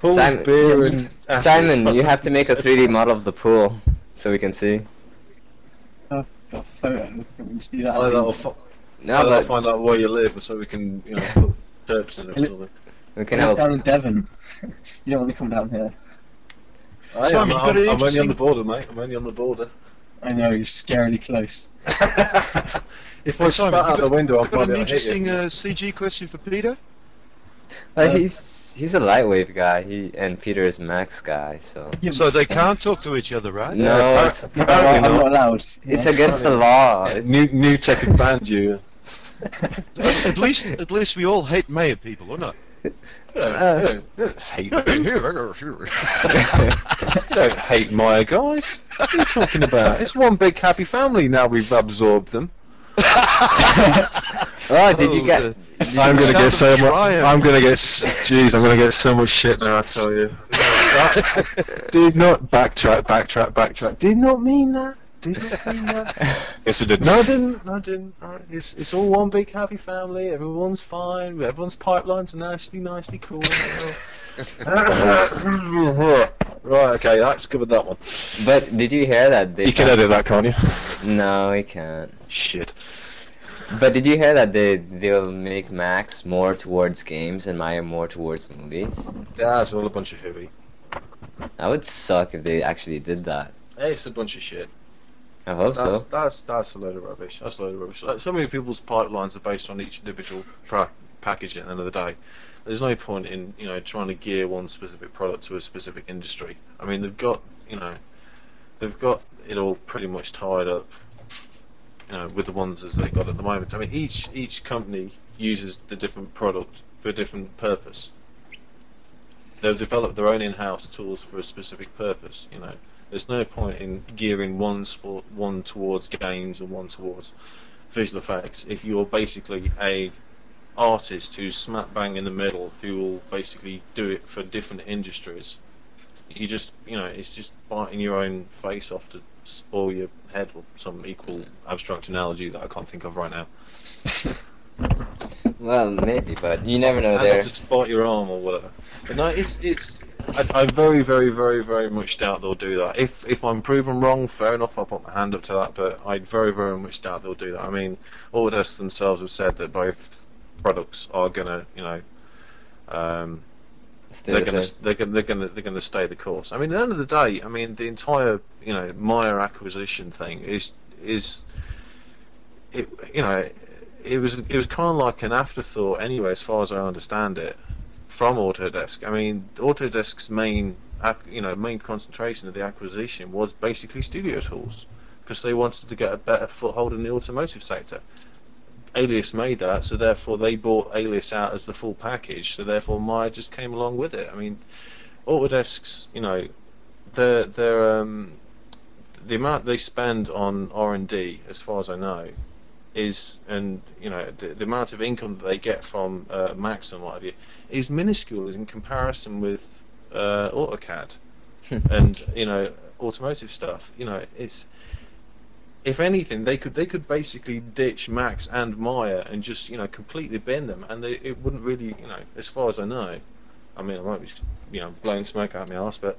Pools, Simon- beer, and. Simon, you have to make a 3D model of the pool so we can see. Got a photo. We can just do that. I'll, I'll, fi- No, I'll but find out where you live so we can, you know, put terps in it or something. we can Live have. down in Devon. [laughs] you don't want to come down here. I Simon, am, you got I'm, an I'm only interesting- on the border, mate. I'm only on the border. I know, you're scarily close. [laughs] if I Hey, Simon, spat you out got- the window, I'll Got an probably hit interesting uh, CG question for Peter. But he's he's a Lightwave guy. He and Peter is Max guy, so So they can't talk to each other, right? no, Yeah, it's No, Apparently I'm not. not allowed. it's Yeah. against the law. It's, New, NewTek have banned you. At least, at least we all hate Maya people, or not? I don't, I uh, [laughs] don't, I [laughs] don't hate them. Don't hate Maya, guys. What are you talking about? It's one big happy family now we've absorbed them. [laughs] oh, did you Oh, get? The- I'm gonna get so much. I'm gonna get. Jeez, I'm gonna get so much shit now. I tell you. [laughs] Did not backtrack, backtrack, backtrack. Did not mean that. Did not mean that. [laughs] yes, I did. No, I didn't. No, I didn't. All right, It's it's all one big happy family. Everyone's fine. Everyone's pipelines are nicely, nicely cool. [coughs] right. Okay, that's covered that one. But did you hear that they? You can edit that, can't you? No, we can't. Shit. But did you hear that they they'll make Max more towards games and Maya more towards movies? That's all a bunch of hooey. That would suck if they actually did that. Hey, it's a bunch of shit. I hope That's, so. that's that's a load of rubbish. That's a load of rubbish. Like, so many people's pipelines are based on each individual package at the end of the day. There's no point in you know trying to gear one specific product to a specific industry. I mean, they've got you know they've got it all pretty much tied up. Know, with the ones as they got at the moment. I mean, each each company uses the different product for a different purpose. They'll develop their own in-house tools for a specific purpose. You know, there's no point in gearing one sport, one towards games and one towards visual effects if you're basically a artist who's smack bang in the middle who will basically do it for different industries. You just, you know, it's just biting your own face off to spoil your head or some equal abstract analogy that I can't think of right now. [laughs] Well, maybe, but you never know And there. just bite your arm or whatever. But no, it's it's. I, I very, very, very, very much doubt they'll do that. If if I'm proven wrong, fair enough. I'll put my hand up to that. But I very, very much doubt they'll do that. I mean, Autodesk themselves have said that both products are gonna, you know, um, Still they're they're gonna they're gonna they're gonna stay the course. I mean, at the end of the day, I mean, the entire you know Maya acquisition thing is is it you know it was it was kind of like an afterthought anyway, as far as I understand it, from Autodesk. I mean, Autodesk's main you know main concentration of the acquisition was basically StudioTools because they wanted to get a better foothold in the automotive sector. Alias made that, so therefore they bought Alias out as the full package. So therefore Maya just came along with it. I mean, Autodesk's, you know, their their um, the amount they spend on R and D, as far as I know, is and you know the, the amount of income that they get from uh, Max and what have you is minuscule in comparison with uh, AutoCAD and you know automotive stuff. You know, it's if anything, they could they could basically ditch Max and Maya and just you know completely bend them, and they, it wouldn't really you know as far as I know. I mean, I might be you know blowing smoke out my ass, but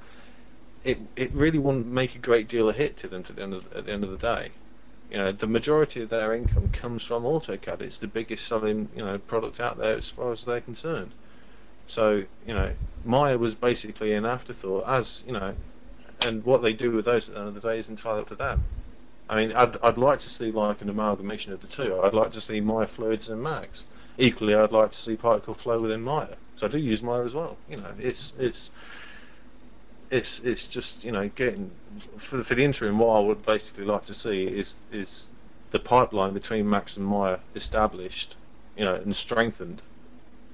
it it really wouldn't make a great deal of hit to them to the end of, at the end of the day. You know, the majority of their income comes from AutoCAD. It's the biggest selling you know product out there as far as they're concerned. So you know, Maya was basically an afterthought, as you know, and what they do with those at the end of the day is entirely up to them. I mean, I'd I'd like to see like an amalgamation of the two. I'd like to see Maya fluids and Max. Equally, I'd like to see particle flow within Maya. So I do use Maya as well. You know, it's it's it's it's just you know getting for for the interim. What I would basically like to see is is the pipeline between Max and Maya established, you know, and strengthened,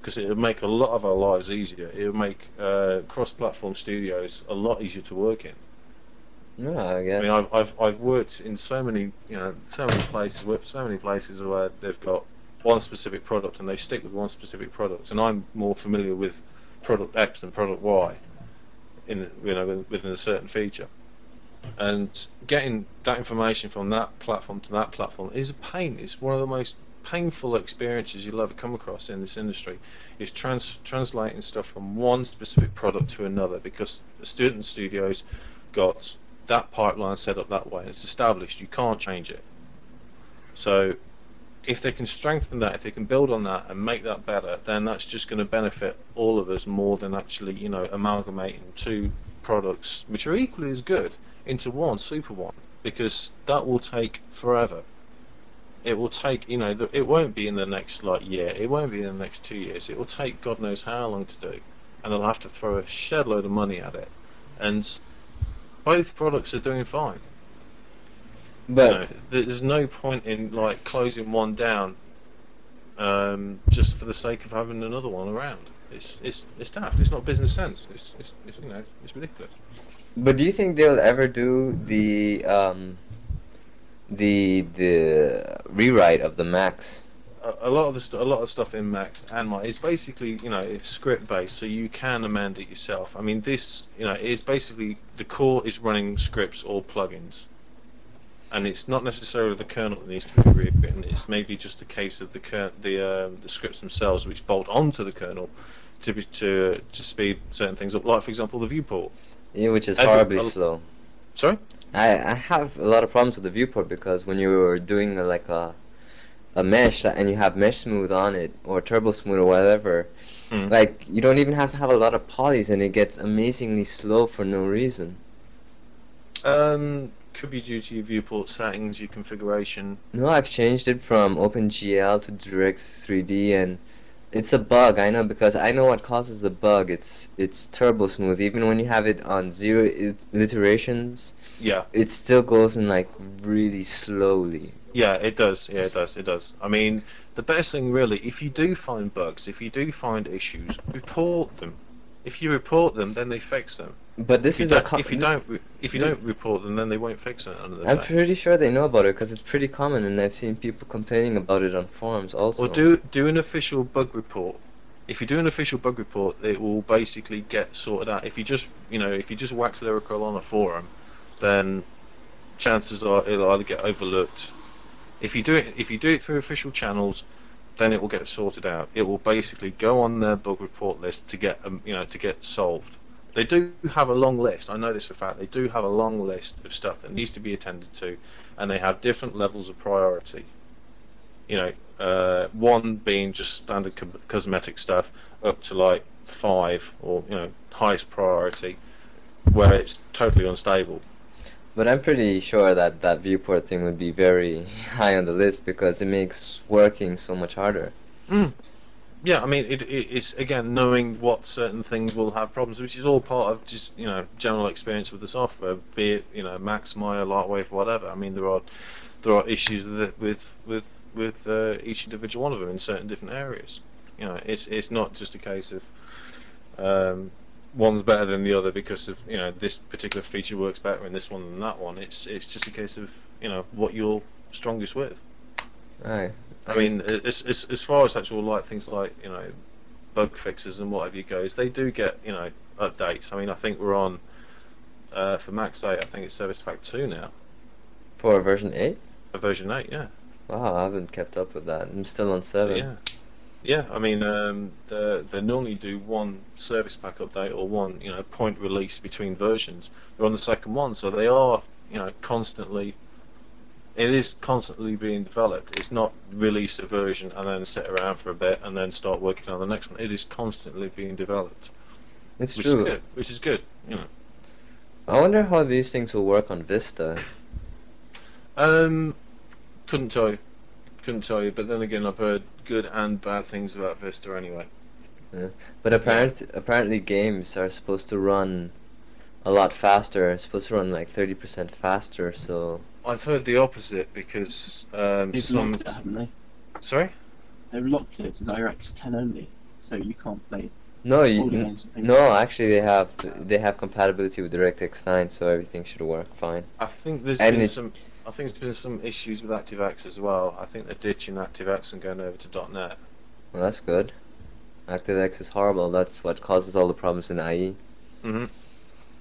because it would make a lot of our lives easier. It would make uh, cross-platform studios a lot easier to work in. No, I I mean, I've, I've I've worked in so many you know so many places with so many places where they've got one specific product and they stick with one specific product, and I'm more familiar with product X than product Y, in you know within- within a certain feature, and getting that information from that platform to that platform is a pain. It's one of the most painful experiences you'll ever come across in this industry is trans- translating stuff from one specific product to another because the student studios got that pipeline set up that way. It's established. You can't change it. So, if they can strengthen that, if they can build on that and make that better, then that's just going to benefit all of us more than actually, you know, amalgamating two products which are equally as good into one super one because that will take forever. It will take, you know, it won't be in the next like year. It won't be in the next two years. It will take God knows how long to do, and they'll have to throw a shed load of money at it. And both products are doing fine. but You know, there's no point in like closing one down um, just for the sake of having another one around. It's it's it's daft. It's not business sense. It's it's, it's you know it's ridiculous. but do you think they'll ever do the um the the rewrite of the Max? A, lot of the st- a lot of stuff in Max and my is basically you know it's script based, so you can amend it yourself. I mean this you know is basically the core is running scripts or plugins. And it's not necessarily the kernel that needs to be rewritten. It's maybe just a case of the ker- the um, the scripts themselves, which bolt onto the kernel to be, to to speed certain things up. Like for example, the viewport. Yeah, which is horribly slow. Sorry. I I have a lot of problems with the viewport because when you're doing uh, like a a mesh and you have mesh smooth on it or turbo smooth or whatever, Hmm. like you don't even have to have a lot of polys and it gets amazingly slow for no reason. Um, could be due to your viewport settings, your configuration. No, I've changed it from OpenGL to Direct 3D and it's a bug. I know because I know what causes the bug. It's it's turbo smooth. Even when you have it on zero it- iterations, Yeah, it still goes in like really slowly. Yeah, it does. Yeah, it does. It does. I mean, the best thing really, if you do find bugs, if you do find issues, report them. If you report them, then they fix them. But this if is a if you don't, if you don't report them, then they won't fix it I'm day. pretty sure they know about it because it's pretty common, and I've seen people complaining about it on forums also. Or do do an official bug report. If you do an official bug report, it will basically get sorted out. If you just you know if you just wax lyrical on a forum, then chances are it'll either get overlooked. If you do it if you do it through official channels, then it will get sorted out. It will basically go on their bug report list to get um, you know to get solved. They do have a long list. I know this for a fact. They do have a long list of stuff that needs to be attended to, and they have different levels of priority. You know, uh, one being just standard co- cosmetic stuff, up to like five or you know highest priority, where it's totally unstable. But I'm pretty sure that that viewport thing would be very [laughs] high on the list because it makes working so much harder. Yeah, I mean, it, it, it's again knowing what certain things will have problems, which is all part of just you know general experience with the software, be it you know Max, Maya, Lightwave, whatever. I mean, there are there are issues with with with with uh, each individual one of them in certain different areas. You know, it's it's not just a case of um, one's better than the other because of you know this particular feature works better in this one than that one. It's it's just a case of you know what you're strongest with. Aye. I mean, as, as as far as actual like things like you know bug fixes and whatever you goes, they do get you know updates. I mean, I think we're on uh, for Max 8. I think it's Service Pack 2 now, for version 8? for version 8. Yeah. Wow, I haven't kept up with that. I'm still on So, 7. yeah. Yeah, I mean, um, they they normally do one service pack update or one, you know, point release between versions. They're on the second one, so they are, you know, constantly. It is constantly being developed. It's not release a version and then sit around for a bit and then start working on the next one. It is constantly being developed, It's which true. is good. Which is good, you know. I wonder how these things will work on Vista. Um, couldn't tell you, couldn't tell you. But then again, I've heard good and bad things about Vista anyway. But apparently, apparently games are supposed to run a lot faster. It's supposed to run like 30% faster, so... I've heard the opposite because um, They've some. locked it, haven't they? Sorry. They've locked it to DirectX 10 only. so you can't play No, you, n- games. I think. no. Actually, they have they have compatibility with DirectX 9, so everything should work fine. I think there's And been it- some. I think there's been some issues with ActiveX as well. I think they're ditching ActiveX and going over to .NET. Well, that's good. ActiveX is horrible. That's what causes all the problems in. IE. Mm-hmm.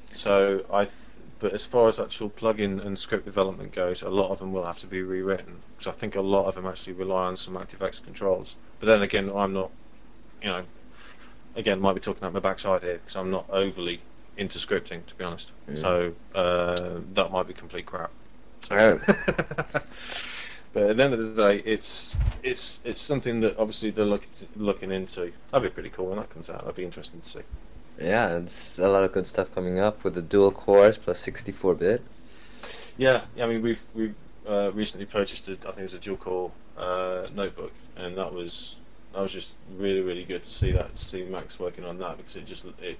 So I, th- but as far as actual plugin and script development goes, a lot of them will have to be rewritten because I think a lot of them actually rely on some ActiveX controls. But then again, I'm not, you know, again might be talking out my backside here because I'm not overly into scripting to be honest. Mm. So uh, that might be complete crap. Alright. [laughs] but at the end of the day, it's it's it's something that obviously they're look, looking into. That'd be pretty cool when that comes out. That'd be interesting to see. Yeah, it's a lot of good stuff coming up with the dual cores plus 64 bit. Yeah, I mean we've we've uh, recently purchased a, I think it was a dual core uh, notebook, and that was that was just really really good to see that to see Max working on that because it just it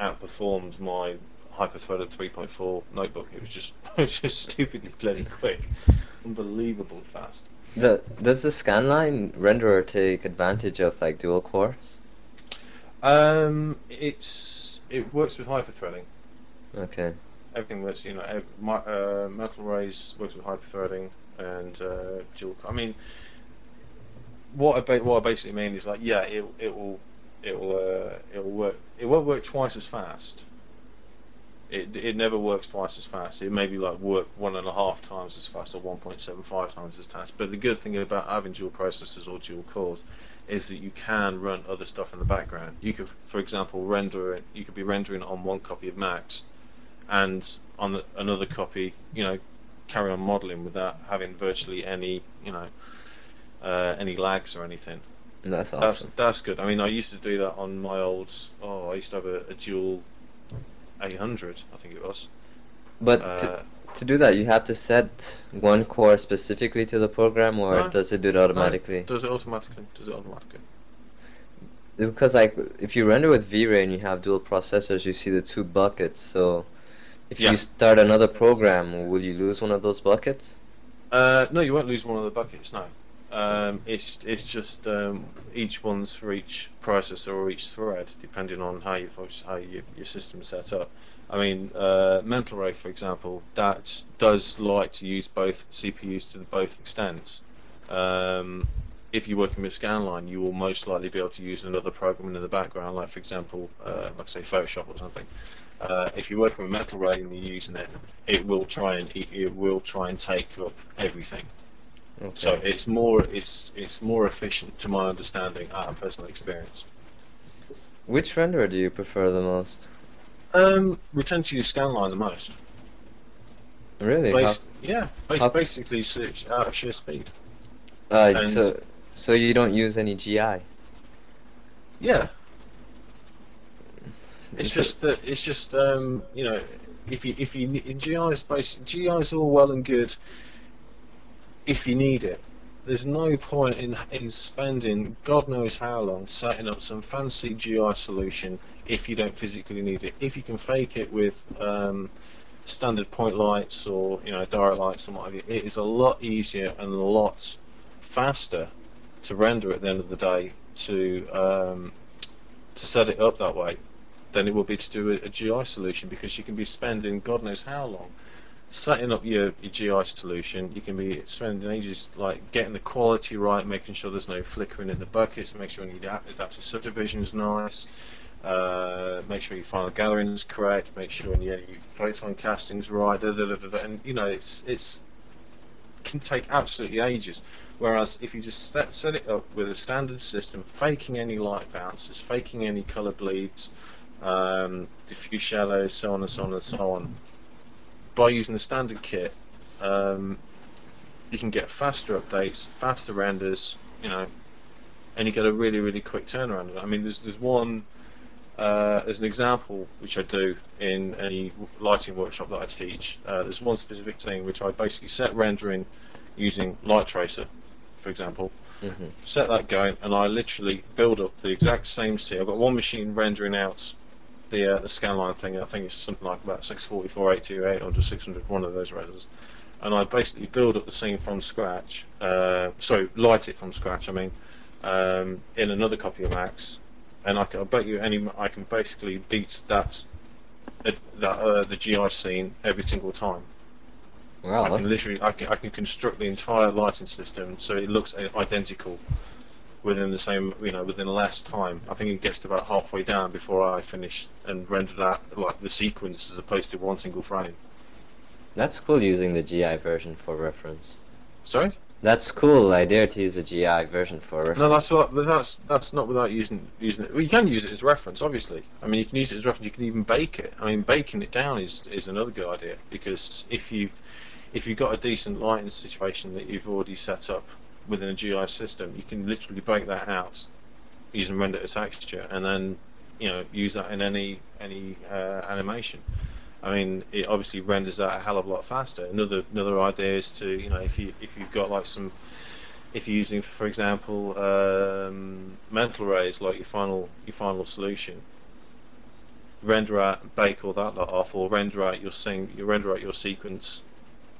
outperformed my hyper-threaded 3.4 notebook. It was just [laughs] it was just stupidly bloody quick, unbelievable fast. The does the scanline renderer take advantage of like dual cores? Um, it's it works with hyper-threading. Okay. Everything works, you know. Ev- my, uh, Mental Rays works with hyper-threading and uh, dual. I mean, what I ba- what I basically mean is like, yeah, it it will it will uh, it will work. It won't work twice as fast. It it never works twice as fast. It maybe like work one and a half times as fast or one point seven five times as fast. But the good thing about having dual processors or dual cores is that you can run other stuff in the background. You could, for example, render it. You could be rendering on one copy of Max, and on the, another copy, you know, carry on modeling without having virtually any, you know, uh, any lags or anything. That's That's awesome. that's good. I mean, I used to do that on my old. Oh, I used to have a, a dual 800, I think it was. But Uh, to, to do that, you have to set one core specifically to the program, or No. does it do it automatically? does it automatically? Does it automatically? Because like if you render with V-Ray and you have dual processors, you see the two buckets. So if Yeah. you start another program, will you lose one of those buckets? Uh, no, you won't lose one of the buckets. No, um, it's it's just um, each one's for each processor or each thread, depending on how you how you, your system's set up. I mean, uh, Mental Ray, for example, that does like to use both CPUs to both extents. Um, if you're working with Scanline, you will most likely be able to use another program in the background, like for example, uh, like say Photoshop or something. Uh, if you're working with Mental Ray and you're using it, it will try and it, it will try and take up everything. Okay. So it's more it's it's more efficient to my understanding out of personal experience. Which renderer do you prefer the most? Um, we tend to use Scanline the most. Really? Bas- yeah, bas- how- basically switch out of sheer speed. Uh, and- so so you don't use any GI? Yeah, it's So- just that it's just um, you know if you if you ne- GI is basic GI is all well and good if you need it. There's no point in in spending God knows how long setting up some fancy GI solution if you don't physically need it. If you can fake it with um, standard point lights or you know direct lights and what have you, it is a lot easier and a lot faster to render at the end of the day to um, to set it up that way than it will be to do a, a GI solution because you can be spending God knows how long setting up your, your GI solution. You can be spending ages like getting the quality right, making sure there's no flickering in the buckets, make sure your adapt- adaptive subdivision is nice. Uh, make sure your final gathering is correct. Make sure your, your photon casting's right. Da, da, da, and you know it's it's can take absolutely ages. Whereas if you just set, set it up with a standard system, faking any light bounces, faking any color bleeds, um, diffuse shadows, so on and so on and so on, by using the standard kit, um, you can get faster updates, faster renders, you know, and you get a really really quick turnaround. I mean, there's there's one. Uh, as an example, which I do in any lighting workshop that I teach, uh, there's one specific thing which I basically set rendering using Light Tracer, for example. Mhm. Set that going, and I literally build up the exact same scene. I've got one machine rendering out the uh, the scanline thing. I think it's something like about 644, 828, or just 600, one of those resers. And I basically build up the scene from scratch. Uh, sorry, light it from scratch. I mean, um, in another copy of Max, and I, can, I bet you any I can basically beat that that uh, the GI scene every single time. Wow, I that's, can literally I can, I can construct the entire lighting system so it looks identical within the same you know within less time. I think it gets to about halfway down before I finish and render that like the sequence as opposed to one single frame. that's cool using the GI version for reference. Sorry? That's cool I dare to use the GI version for reference. No, that's what, that's that's not without using using it. Well, you can use it as reference, obviously. I mean, you can use it as reference. You can even bake it. I mean, baking it down is is another good idea because if you've if you've got a decent lighting situation that you've already set up within a GI system, you can literally bake that out using render to texture, and then you know use that in any any uh, animation. I mean, it obviously renders that a hell of a lot faster. Another another idea is to you know if you if you've got like some if you're using, for example, um, mental arrays like your final your final solution, render out, bake all that lot off, or render out your sing, you render out your sequence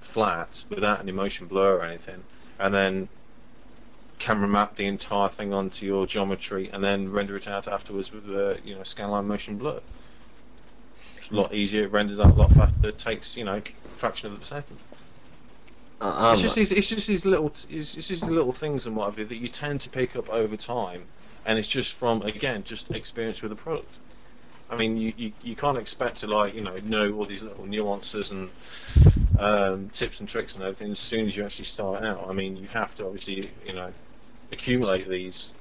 flat without any motion blur or anything, and then camera map the entire thing onto your geometry, and then render it out afterwards with a you know scanline motion blur. It's a lot easier. It renders out a lot faster. It takes you know a fraction of a second. Uh, um, It's just these. It's just these little. It's, it's just the little things and whatever that you tend to pick up over time, and it's just from again just experience with the product. I mean, you, you, you can't expect to like you know know all these little nuances and um, tips and tricks and everything as soon as you actually start out. I mean, you have to obviously you know accumulate these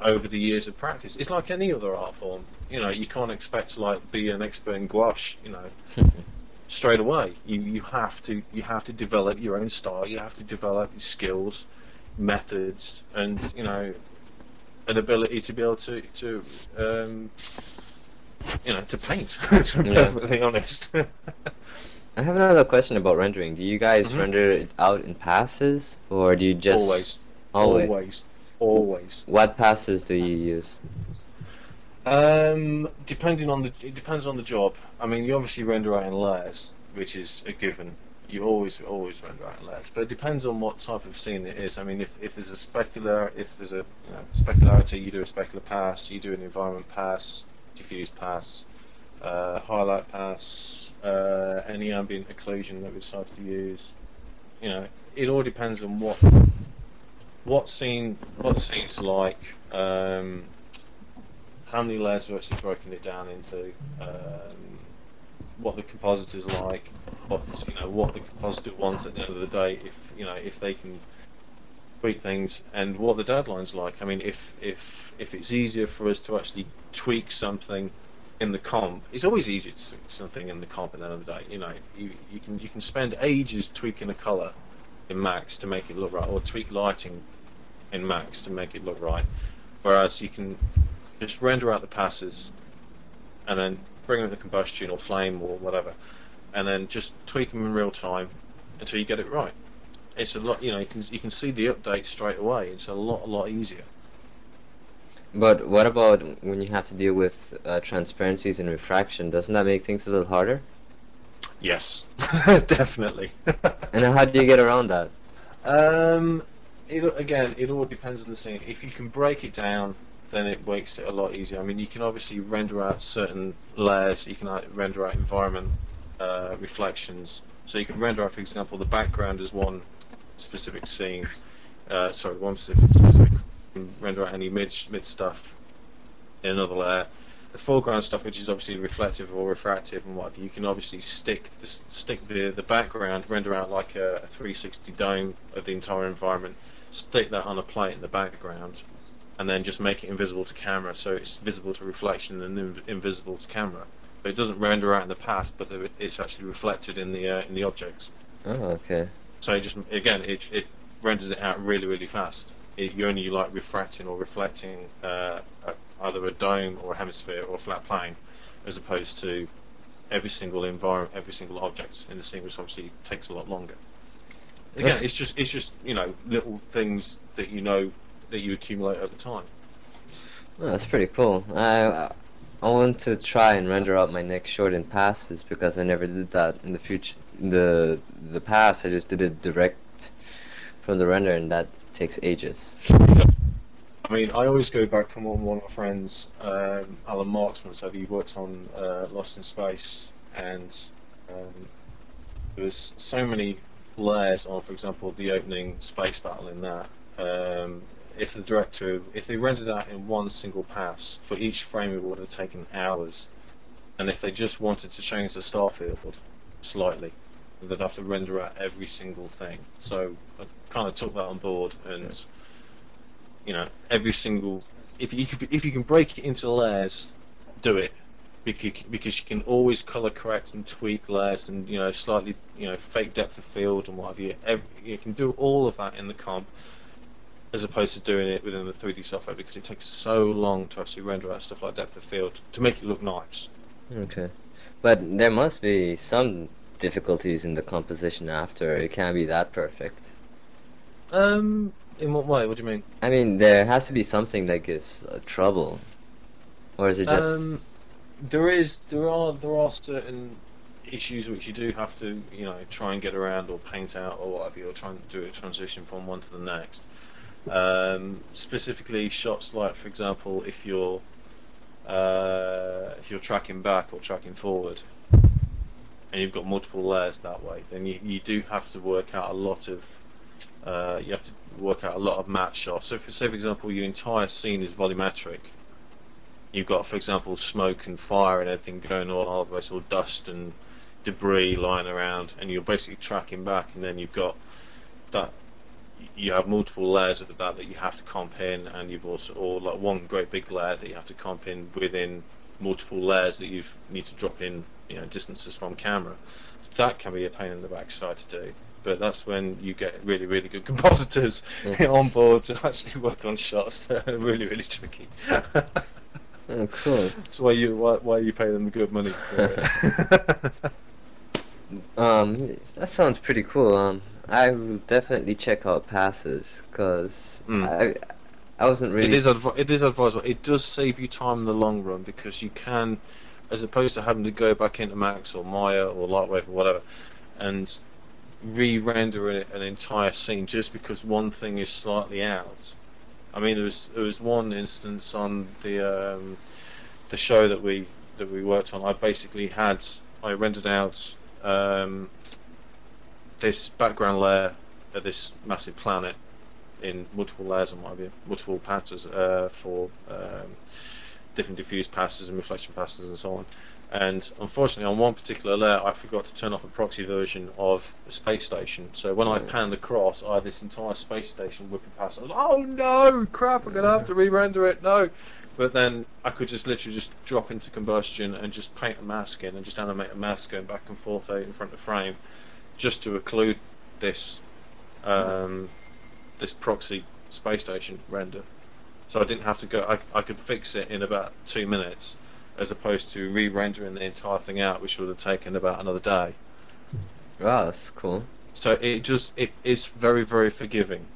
over the years of practice. It's like any other art form. You know, you can't expect to like be an expert in gouache. You know, [laughs] straight away. You you have to you have to develop your own style. You have to develop your skills, methods, and you know, an ability to be able to to um, you know to paint. [laughs] to be Yeah. perfectly honest. I have another question about rendering. Do you guys Mhm. render it out in passes, or do you just always, always? always, always. What passes do you use? Um, depending on the it depends on the job. I mean, you obviously render out in layers, which is a given. You always always render out in layers, but it depends on what type of scene it is. I mean, if, if there's a specular, if there's a you know, specularity, you do a specular pass, you do an environment pass, diffuse pass, uh, highlight pass, uh, any ambient occlusion that we decide to use. You know, it all depends on what what scene what scene's like. Um, how many layers we've actually broken it down into, um, what the compositor's like, what you know, what the compositor wants at the end of the day, if you know, if they can tweak things, and what the deadline's like. I mean, if if if it's easier for us to actually tweak something in the comp, it's always easier to tweak something in the comp at the end of the day. You know, you you can you can spend ages tweaking a color in Max to make it look right, or tweak lighting in Max to make it look right. Whereas you can just render out the passes and then bring in the combustion or flame or whatever, and then just tweak them in real time until you get it right. It's a lot, you know. You can you can see the update straight away. It's a lot a lot easier. But what about when you have to deal with uh, transparencies and refraction? Doesn't that make things a little harder? Yes, [laughs] definitely. [laughs] And how do you get around that? Um, it again, it all depends on the scene. If you can break it down, then it makes it a lot easier. I mean, you can obviously render out certain layers. You can render out environment uh, reflections. So you can render out, for example, the background as one specific scene. Uh, sorry, one specific. specific you can render out any mid mid stuff in another layer. The foreground stuff, which is obviously reflective or refractive and whatever, you can obviously stick the, stick the the background, render out like a, a 360 dome of the entire environment, stick that on a plate in the background, and then just make it invisible to camera, so it's visible to reflection and inv- invisible to camera. But it doesn't render out in the past, but it's actually reflected in the uh, in the objects. Oh, okay. So it just again, it, it renders it out really really fast. It, you only like refracting or reflecting uh, either a dome or a hemisphere or a flat plane, as opposed to every single environment, every single object in the scene, which obviously takes a lot longer. Again, That's- it's just it's just you know little things that you know that you accumulate over time. Oh, that's pretty cool. I I want to try and render out my next short in passes because I never did that in the future. In the the past, I just did it direct from the render, and that takes ages. [laughs] I mean, I always go back on one of my friends, um, Alan Marksman, said he worked on uh, Lost in Space, and um, there was so many layers on, for example, the opening space battle in that. Um, if the director, if they rendered that in one single pass, for each frame it would have taken hours. And if they just wanted to change the star field slightly, they'd have to render out every single thing. So I kind of took that on board, and you know, every single if you if you can break it into layers, do it because because you can always color correct and tweak layers and you know slightly you know fake depth of field and what have you. Every, you can do all of that in the comp as opposed to doing it within the 3D software because it takes so long to actually render out stuff like depth of field to make it look nice. Okay. But there must be some difficulties in the composition after. It can't be that perfect. Um, in what way? What do you mean? I mean, there has to be something that gives uh, trouble. Or is it just. Um, there is, there are, there are certain issues which you do have to, you know, try and get around or paint out or whatever. You're trying to do a transition from one to the next. Um, specifically, shots like, for example, if you're uh, if you're tracking back or tracking forward, and you've got multiple layers that way, then you, you do have to work out a lot of uh, you have to work out a lot of match shots. So, for, say for example, your entire scene is volumetric. You've got, for example, smoke and fire and everything going on, all the all dust and debris lying around, and you're basically tracking back, and then you've got that you have multiple layers of that that you have to comp in, and you've also or like one great big layer that you have to comp in within multiple layers that you need to drop in, you know, distances from camera. That can be a pain in the backside to do, but that's when you get really, really good [laughs] compositors [laughs] on board to actually work on shots that are really, really tricky. [laughs] Oh, cool. That's why you why, why you pay them good money. [laughs] Um, that sounds pretty cool. Um, I will definitely check out passes because Mm. I, I wasn't really. It is it is advisable. It does save you time in the long run because you can, as opposed to having to go back into Max or Maya or Lightwave or whatever, and re-render an entire scene just because one thing is slightly out. I mean, there was there was one instance on the um, the show that we that we worked on. I basically had I rendered out um, this background layer of this massive planet in multiple layers and have you, multiple passes uh, for um, different diffuse passes and reflection passes and so on. And unfortunately, on one particular layer, I forgot to turn off a proxy version of the space station. So when I panned across, I had this entire space station whipping past. I was like, "Oh no, crap! I'm gonna have to re-render it." No, but then I could just literally just drop into combustion and just paint a mask in and just animate a mask going back and forth out in front of frame, just to occlude this um, this proxy space station render. So I didn't have to go. I, I could fix it in about two minutes, as opposed to re-rendering the entire thing out, which would have taken about another day. Wow, that's cool. So it just it is very very forgiving.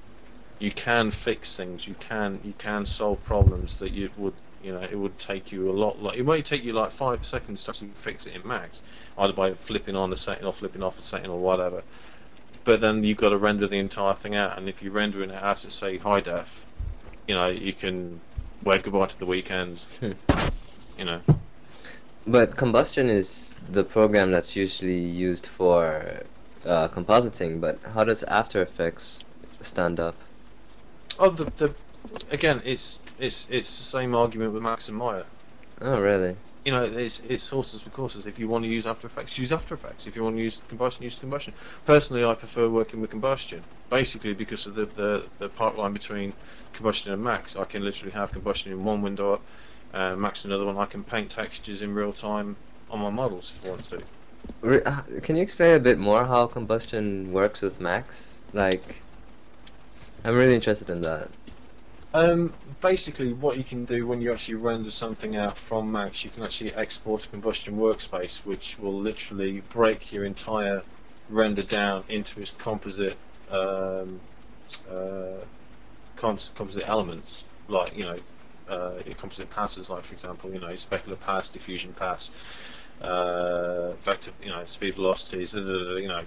You can fix things. You can you can solve problems that you would you know it would take you a lot. Like it may take you like five seconds to actually fix it in Max, either by flipping on the setting or flipping off the setting or whatever. But then you've got to render the entire thing out, and if you're rendering it as it's say high def, you know you can wave goodbye to the weekend. [laughs] you know. But combustion is the program that's usually used for uh, compositing. But how does After Effects stand up? Oh, the, the again, it's it's it's the same argument with Max and Maya. Oh, really? You know, it's it's horses for courses. If you want to use After Effects, use After Effects. If you want to use combustion, use combustion. Personally, I prefer working with combustion, basically because of the the, the pipeline between combustion and Max. I can literally have combustion in one window up, uh, Max another one. I can paint textures in real time on my models if I want to. Re- uh, can you explain a bit more how combustion works with Max? Like, I'm really interested in that. Um, basically, what you can do when you actually render something out from Max, you can actually export a combustion workspace, which will literally break your entire render down into its composite um, uh, composite elements, like you know, uh, passes, like for example, you know, specular pass, diffusion pass, uh, vector, you know, speed velocities, uh, you know,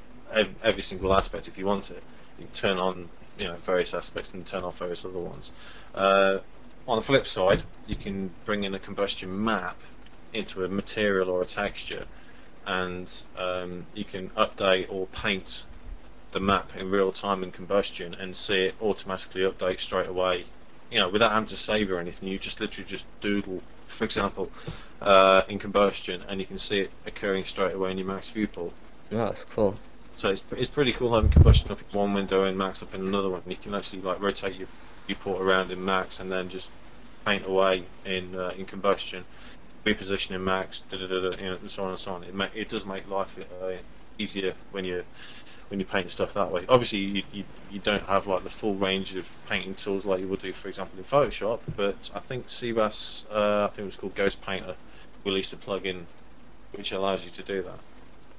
every single aspect if you want it. You can turn on you know various aspects and turn off various other ones. Uh, on the flip side, you can bring in a combustion map into a material or a texture, and um, you can update or paint the map in real time in combustion and see it automatically update straight away. You know, without having to save or anything, you just literally just doodle, for example, uh, in combustion, and you can see it occurring straight away in your max viewport. Oh, that's cool. So it's, it's pretty cool having combustion up in one window and max up in another one. You can actually like rotate your viewport around in max and then just paint away in uh, in combustion, reposition in max, da, da, da, da, you know, and so on and so on. It ma- it does make life uh, easier when you when you paint stuff that way. Obviously, you, you you don't have like the full range of painting tools like you would do, for example, in Photoshop. But I think cebas, uh, I think it was called Ghost Painter, released a plugin which allows you to do that.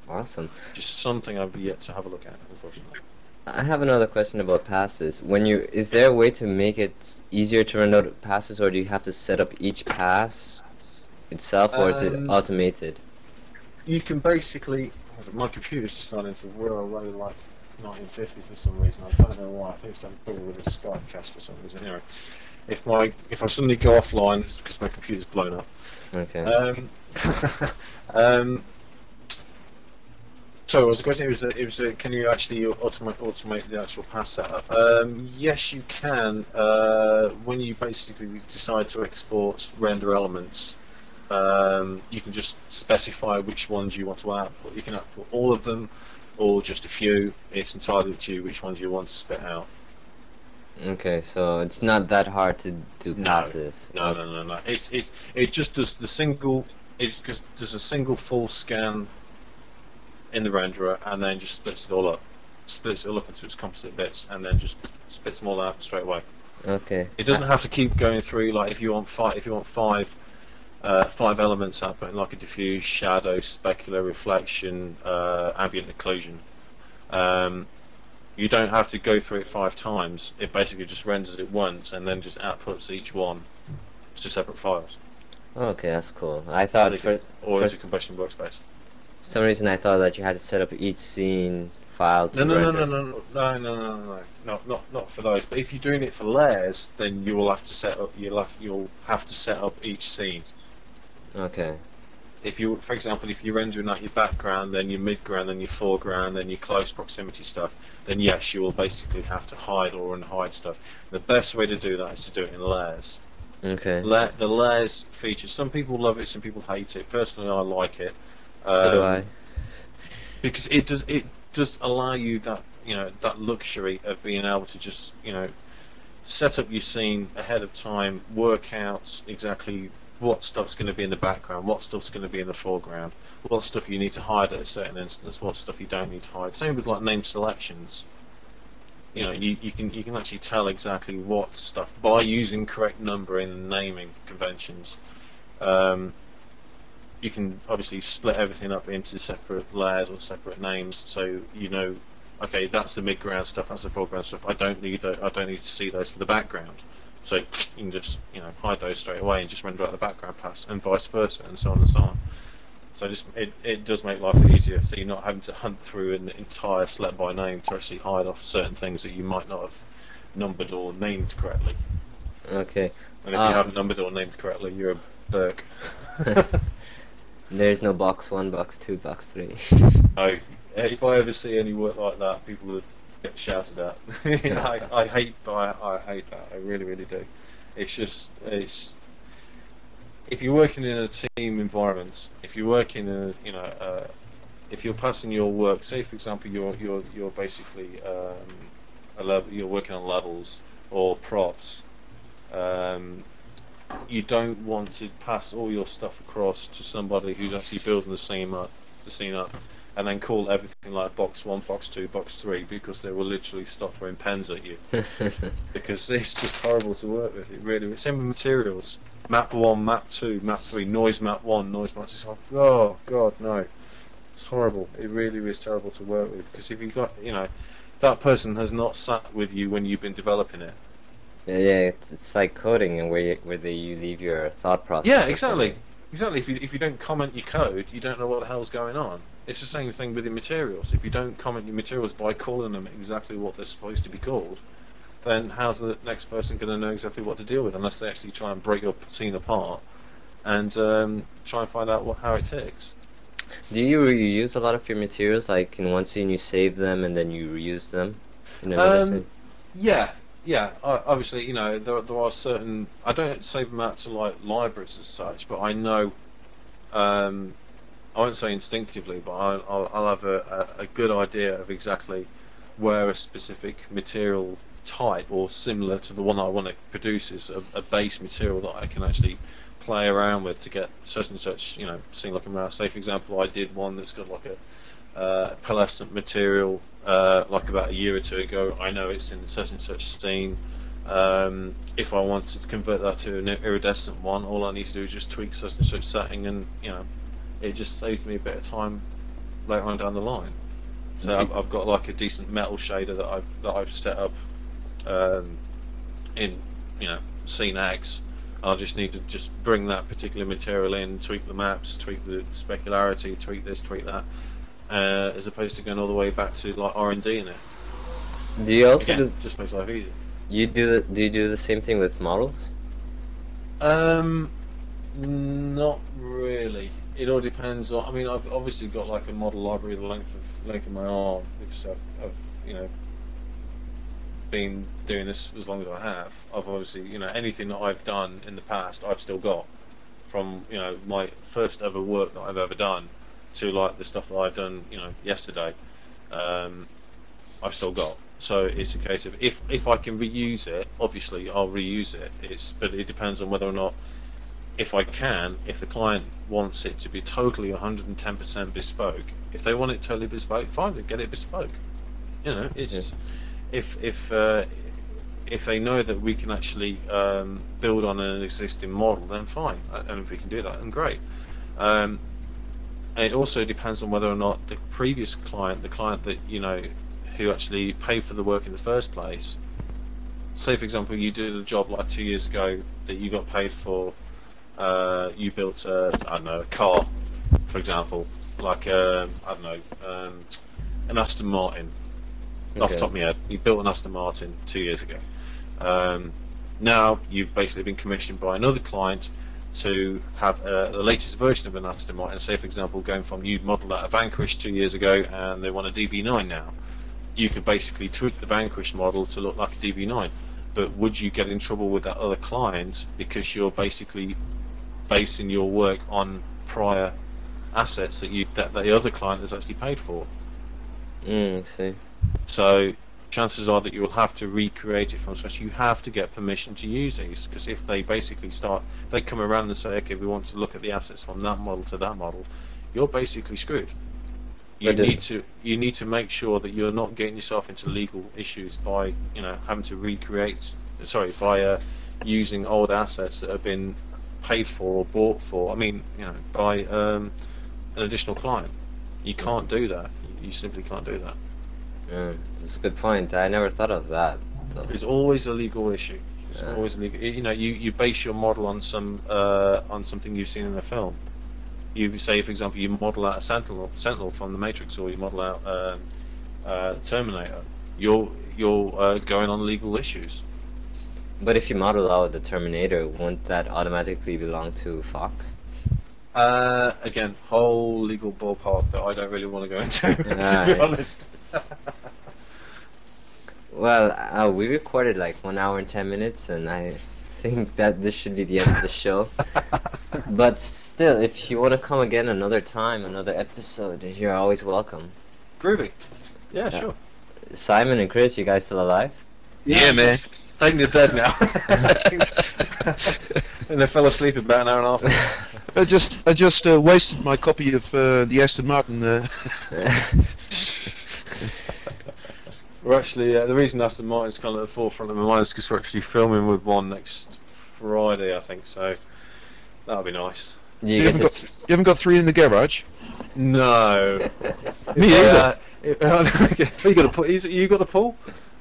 Awesome. Just something I've yet to have a look at, unfortunately. I have another question about passes. When you is there a way to make it easier to run out passes, or do you have to set up each pass itself, or is it Um, automated? You can basically. My computer's deciding to whir away like 1950 for some reason. I don't know why. I think it's to do with the Skype cast for some reason. Anyway, if my if I suddenly go offline, it's because my computer's blown up. Okay. Um, [laughs] um, so what was the question? It was, a, it was a, can you actually automate, automate the actual pass setup? Um, yes, you can. Uh, when you basically decide to export render elements, um, you can just specify which ones you want to output. You can output all of them, or just a few. It's entirely up to you which ones you want to spit out. Okay, so it's not that hard to do No. passes. No, no, no, no. It's it it just does the single. It just does a single full scan in the renderer, and then just splits it all up, splits it all up into its composite bits, and then just spits them all out straight away. Okay. It doesn't have to keep going through like if you want five, if you want five, uh, five elements output like a diffuse, shadow, specular, reflection, uh, ambient occlusion. Um, you don't have to go through it five times. It basically just renders it once and then just outputs each one to separate files. Okay, that's cool. I thought for. Or for into s- combustion workspace. some reason I thought that you had to set up each scene file to No, no, no, render. no, no, no, no, no, no, no, no, not not for those. But if you're doing it for layers, then you will have to set up. You'll have you'll have to set up each scene. Okay. if you, for example, if you're rendering out your background, then your midground, then your foreground, then your close proximity stuff, then yes, you will basically have to hide or unhide stuff. The best way to do that is to do it in layers. Okay. La- the layers feature. Some people love it, some people hate it. Personally, I like it. so do Um, I. because it does it does allow you that you know that luxury of being able to just you know set up your scene ahead of time, work out exactly what stuff's going to be in the background, what stuff's going to be in the foreground, what stuff you need to hide at a certain instance, what stuff you don't need to hide. Same with like name selections. You know, you, you can you can actually tell exactly what stuff by using correct numbering and naming conventions. Um, you can obviously split everything up into separate layers or separate names, so you know, okay, that's the midground stuff, that's the foreground stuff. I don't need tho- I don't need to see those for the background, so you can just you know hide those straight away and just render out the background pass, and vice versa, and so on and so on. So just it, it does make life easier, so you're not having to hunt through an entire select by name to actually hide off certain things that you might not have numbered or named correctly. Okay. And if you uh, haven't numbered or named correctly, you're a berk. [laughs] [laughs] There's no box one, box two, box three. I, if I ever see any work like that, people would get shouted at. [laughs] I, I hate, I, I hate that. I really, really do. It's just, it's. If you're working in a team environment, if you're working in, a, you know, uh, if you're passing your work, say for example, you're you're you're basically um, a level, you're working on levels or props. Um, you don't want to pass all your stuff across to somebody who's actually building the scene up, the scene up, and then call everything like box one, box two, box three, because they will literally start throwing pens at you. [laughs] Because it's just horrible to work with. It really. Same with materials. Map one, map two, map three, noise map one, noise map. two. Oh, oh god, no. It's horrible. It really is terrible to work with because if you got, you know, that person has not sat with you when you've been developing it. yeah, it's, it's like coding and where you, where they, you leave your thought process. Yeah, exactly. Exactly. If you if you don't comment your code, you don't know what the hell's going on. It's the same thing with your materials. If you don't comment your materials by calling them exactly what they're supposed to be called, then how's the next person going to know exactly what to deal with unless they actually try and break your scene apart and um, try and find out what, how it ticks? Do you reuse a lot of your materials? Like in one scene, you save them and then you reuse them. Um? Yeah, yeah. Obviously, you know, there there are certain. I don't save them out to like libraries as such, but I know. Um, I won't say instinctively, but I'll, I'll, I'll have a, a, a good idea of exactly where a specific material type or similar to the one I want to produce is a, a base material that I can actually play around with to get such and such, you know, scene looking around. Say, for example, I did one that's got like a uh, pearlescent material uh, like about a year or two ago. I know it's in such and such scene. Um, if I want to convert that to an iridescent one, all I need to do is just tweak such and such setting, and you know, it just saves me a bit of time later on down the line. So I've, I've got like a decent metal shader that I've that I've set up um, in you know scene X. I just need to just bring that particular material in, tweak the maps, tweak the specularity, tweak this, tweak that, uh, as opposed to going all the way back to like R and D in it. Do you also Again, do just makes life easier. you do the, do you do the same thing with models? Um, not really. It all depends on. I mean, I've obviously got like a model library the length of length of my arm because I've, I've you know been doing this as long as I have. I've obviously you know anything that I've done in the past, I've still got from you know my first ever work that I've ever done to like the stuff that I've done you know yesterday. Um, I've still got. So it's a case of if if I can reuse it, obviously I'll reuse it. It's but it depends on whether or not if I can, if the client wants it to be totally 110% bespoke. If they want it totally bespoke, fine, then get it bespoke. You know, it's if if uh, if they know that we can actually um, build on an existing model, then fine. And if we can do that, then great. Um, it also depends on whether or not the previous client, the client that you know, who actually paid for the work in the first place. Say, for example, you did a job like two years ago that you got paid for. Uh, you built a, I don't know, a car, for example, like um, I don't know, um, an Aston Martin. Off the top of my head, you built an Aston Martin two years ago. Um, now you've basically been commissioned by another client to have uh, the latest version of an Aston Martin. Say, for example, going from you'd modelled out a Vanquish two years ago, and they want a DB9 now. You could basically tweak the Vanquish model to look like a DB9. But would you get in trouble with that other client because you're basically basing your work on prior assets that you that the other client has actually paid for? Mm, I see. So chances are that you'll have to recreate it from scratch. You have to get permission to use these because if they basically start, they come around and say, okay, we want to look at the assets from that model to that model, you're basically screwed. You need to you need to make sure that you're not getting yourself into legal issues by you know having to recreate. Sorry, by uh, using old assets that have been paid for or bought for. I mean, you know, by um, an additional client. You can't do that. You, simply can't do that. Mm, that's a good point. I never thought of that. Though. It's always a legal issue. It's Yeah. always legal. You know, you, you base your model on some uh, on something you've seen in a film. You say, for example, you model out a Sentinel, Sentinel from the Matrix, or you model out um, uh, Terminator. You're you're uh, going on legal issues. But if you model out the Terminator, won't that automatically belong to Fox? Uh, again, whole legal ballpark that I don't really want to go into, [laughs] to be honest. [laughs] Well, uh, we recorded like one hour and ten minutes, and I think that this should be the end of the show. [laughs] but still, if you want to come again another time, another episode, you're always welcome. Groovy. Yeah, Yeah. sure. Simon and Chris, you guys still alive? Yeah, man. Taking you dead now. [laughs] and they fell asleep about an hour and a half. I just I just uh, wasted my copy of uh, the Aston Martin. Uh, [laughs] We're actually uh, the reason Aston Martin's kind of at the forefront of my mind is because we're actually filming with one next Friday, I think. So that'll be nice. Do you, you haven't to got you haven't got three in the garage. No, [laughs] Me either. you got a pool? is it- You got the pool?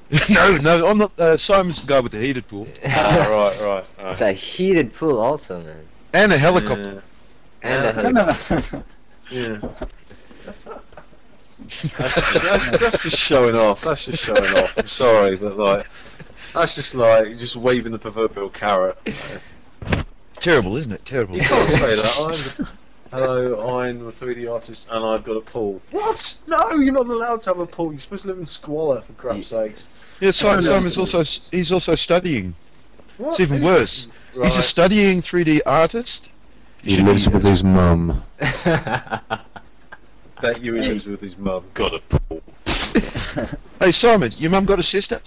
[laughs] no, no, I'm not. Uh, Simon's the guy with the heated pool [laughs] ah, right, right, right. It's a heated pool, also, man. and a helicopter. And a helicopter. no, [laughs] no. Yeah. that's, that's, that's just showing off. That's just showing off. I'm sorry, but like, That's just like just waving the proverbial carrot. Terrible, isn't it? Terrible. You can't say that. I'm, hello, I'm a 3D artist and I've got a pool. What? No, you're not allowed to have a pool. You're supposed to live in squalor, for crap's sakes. Yeah, Simon, Simon's also he's also studying. What? It's even worse. He's a studying 3D artist. He Should lives with his mum. [laughs] Bet you he lives with his mum. Got a pool. [laughs] Hey Simon, your mum got a sister?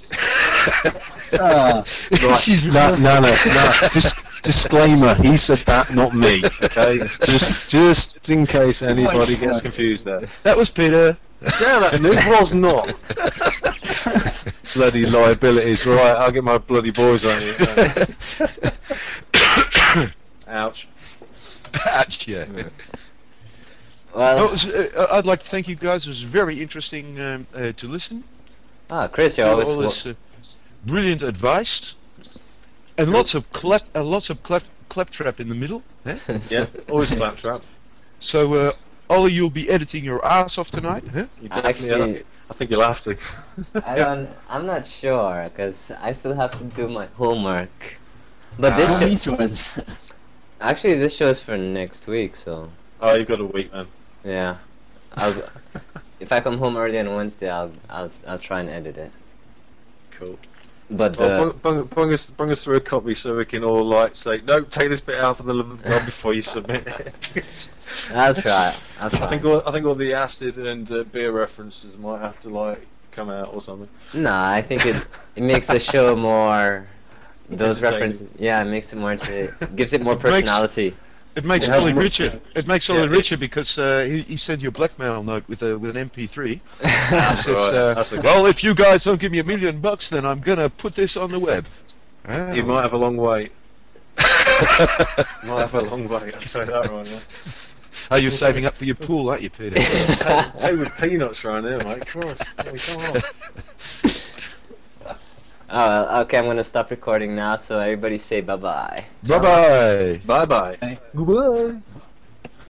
Ah, [laughs] She's No, no, no, no. Dis- disclaimer. He said that, not me. Okay. [laughs] Just, just in case anybody gets confused there. That was Peter. Yeah, that it was not. [laughs] bloody liabilities. Right, I'll get my bloody boys on you. [coughs] Ouch. Ouch, yeah. well, uh, I'd like to thank you guys. It was very interesting um, uh, to listen ah, Chris, you're to always. all this uh, brilliant advice, and lots of clap, uh, lots of clap, claptrap in the middle. eh? [laughs] Yeah, [laughs] always claptrap. So, uh, Ollie, you'll be editing your ass off tonight, huh? You Actually- I think you'll have to. I [laughs] don't. I'm not sure because I still have to do my homework. But this how show, many actually, this show is for next week, so Oh, you've got a week, man. yeah. I'll, if I come home early on Wednesday, I'll I'll I'll try and edit it. Cool. But the Well, bring, us, bring us through a copy so we can all like say, no, take this bit out for the love of God before you submit it. I'll try. I'll think all, I think all the acid and uh, beer references might have to like come out or something. Nah, I think it it makes the show [laughs] more. Those references, yeah, it makes it more. To, gives it more It makes- personality. It makes It Ollie richer. It makes Yeah, Ollie it- richer because uh, he, he sent you a blackmail note with a with an MP3. [laughs] Says, right, uh, well, if you guys don't give me a million bucks, then I'm gonna put this on the web. Ah. You might have a long wait. [laughs] might have a long wait. I'll tell you that right now. Oh, you're saving up for your pool, aren't you, Peter? [laughs] Hey, with peanuts around here, mate. Christ, hey, come on. Oh, okay. I'm gonna stop recording now. So everybody say bye bye. bye bye. Bye bye. Goodbye.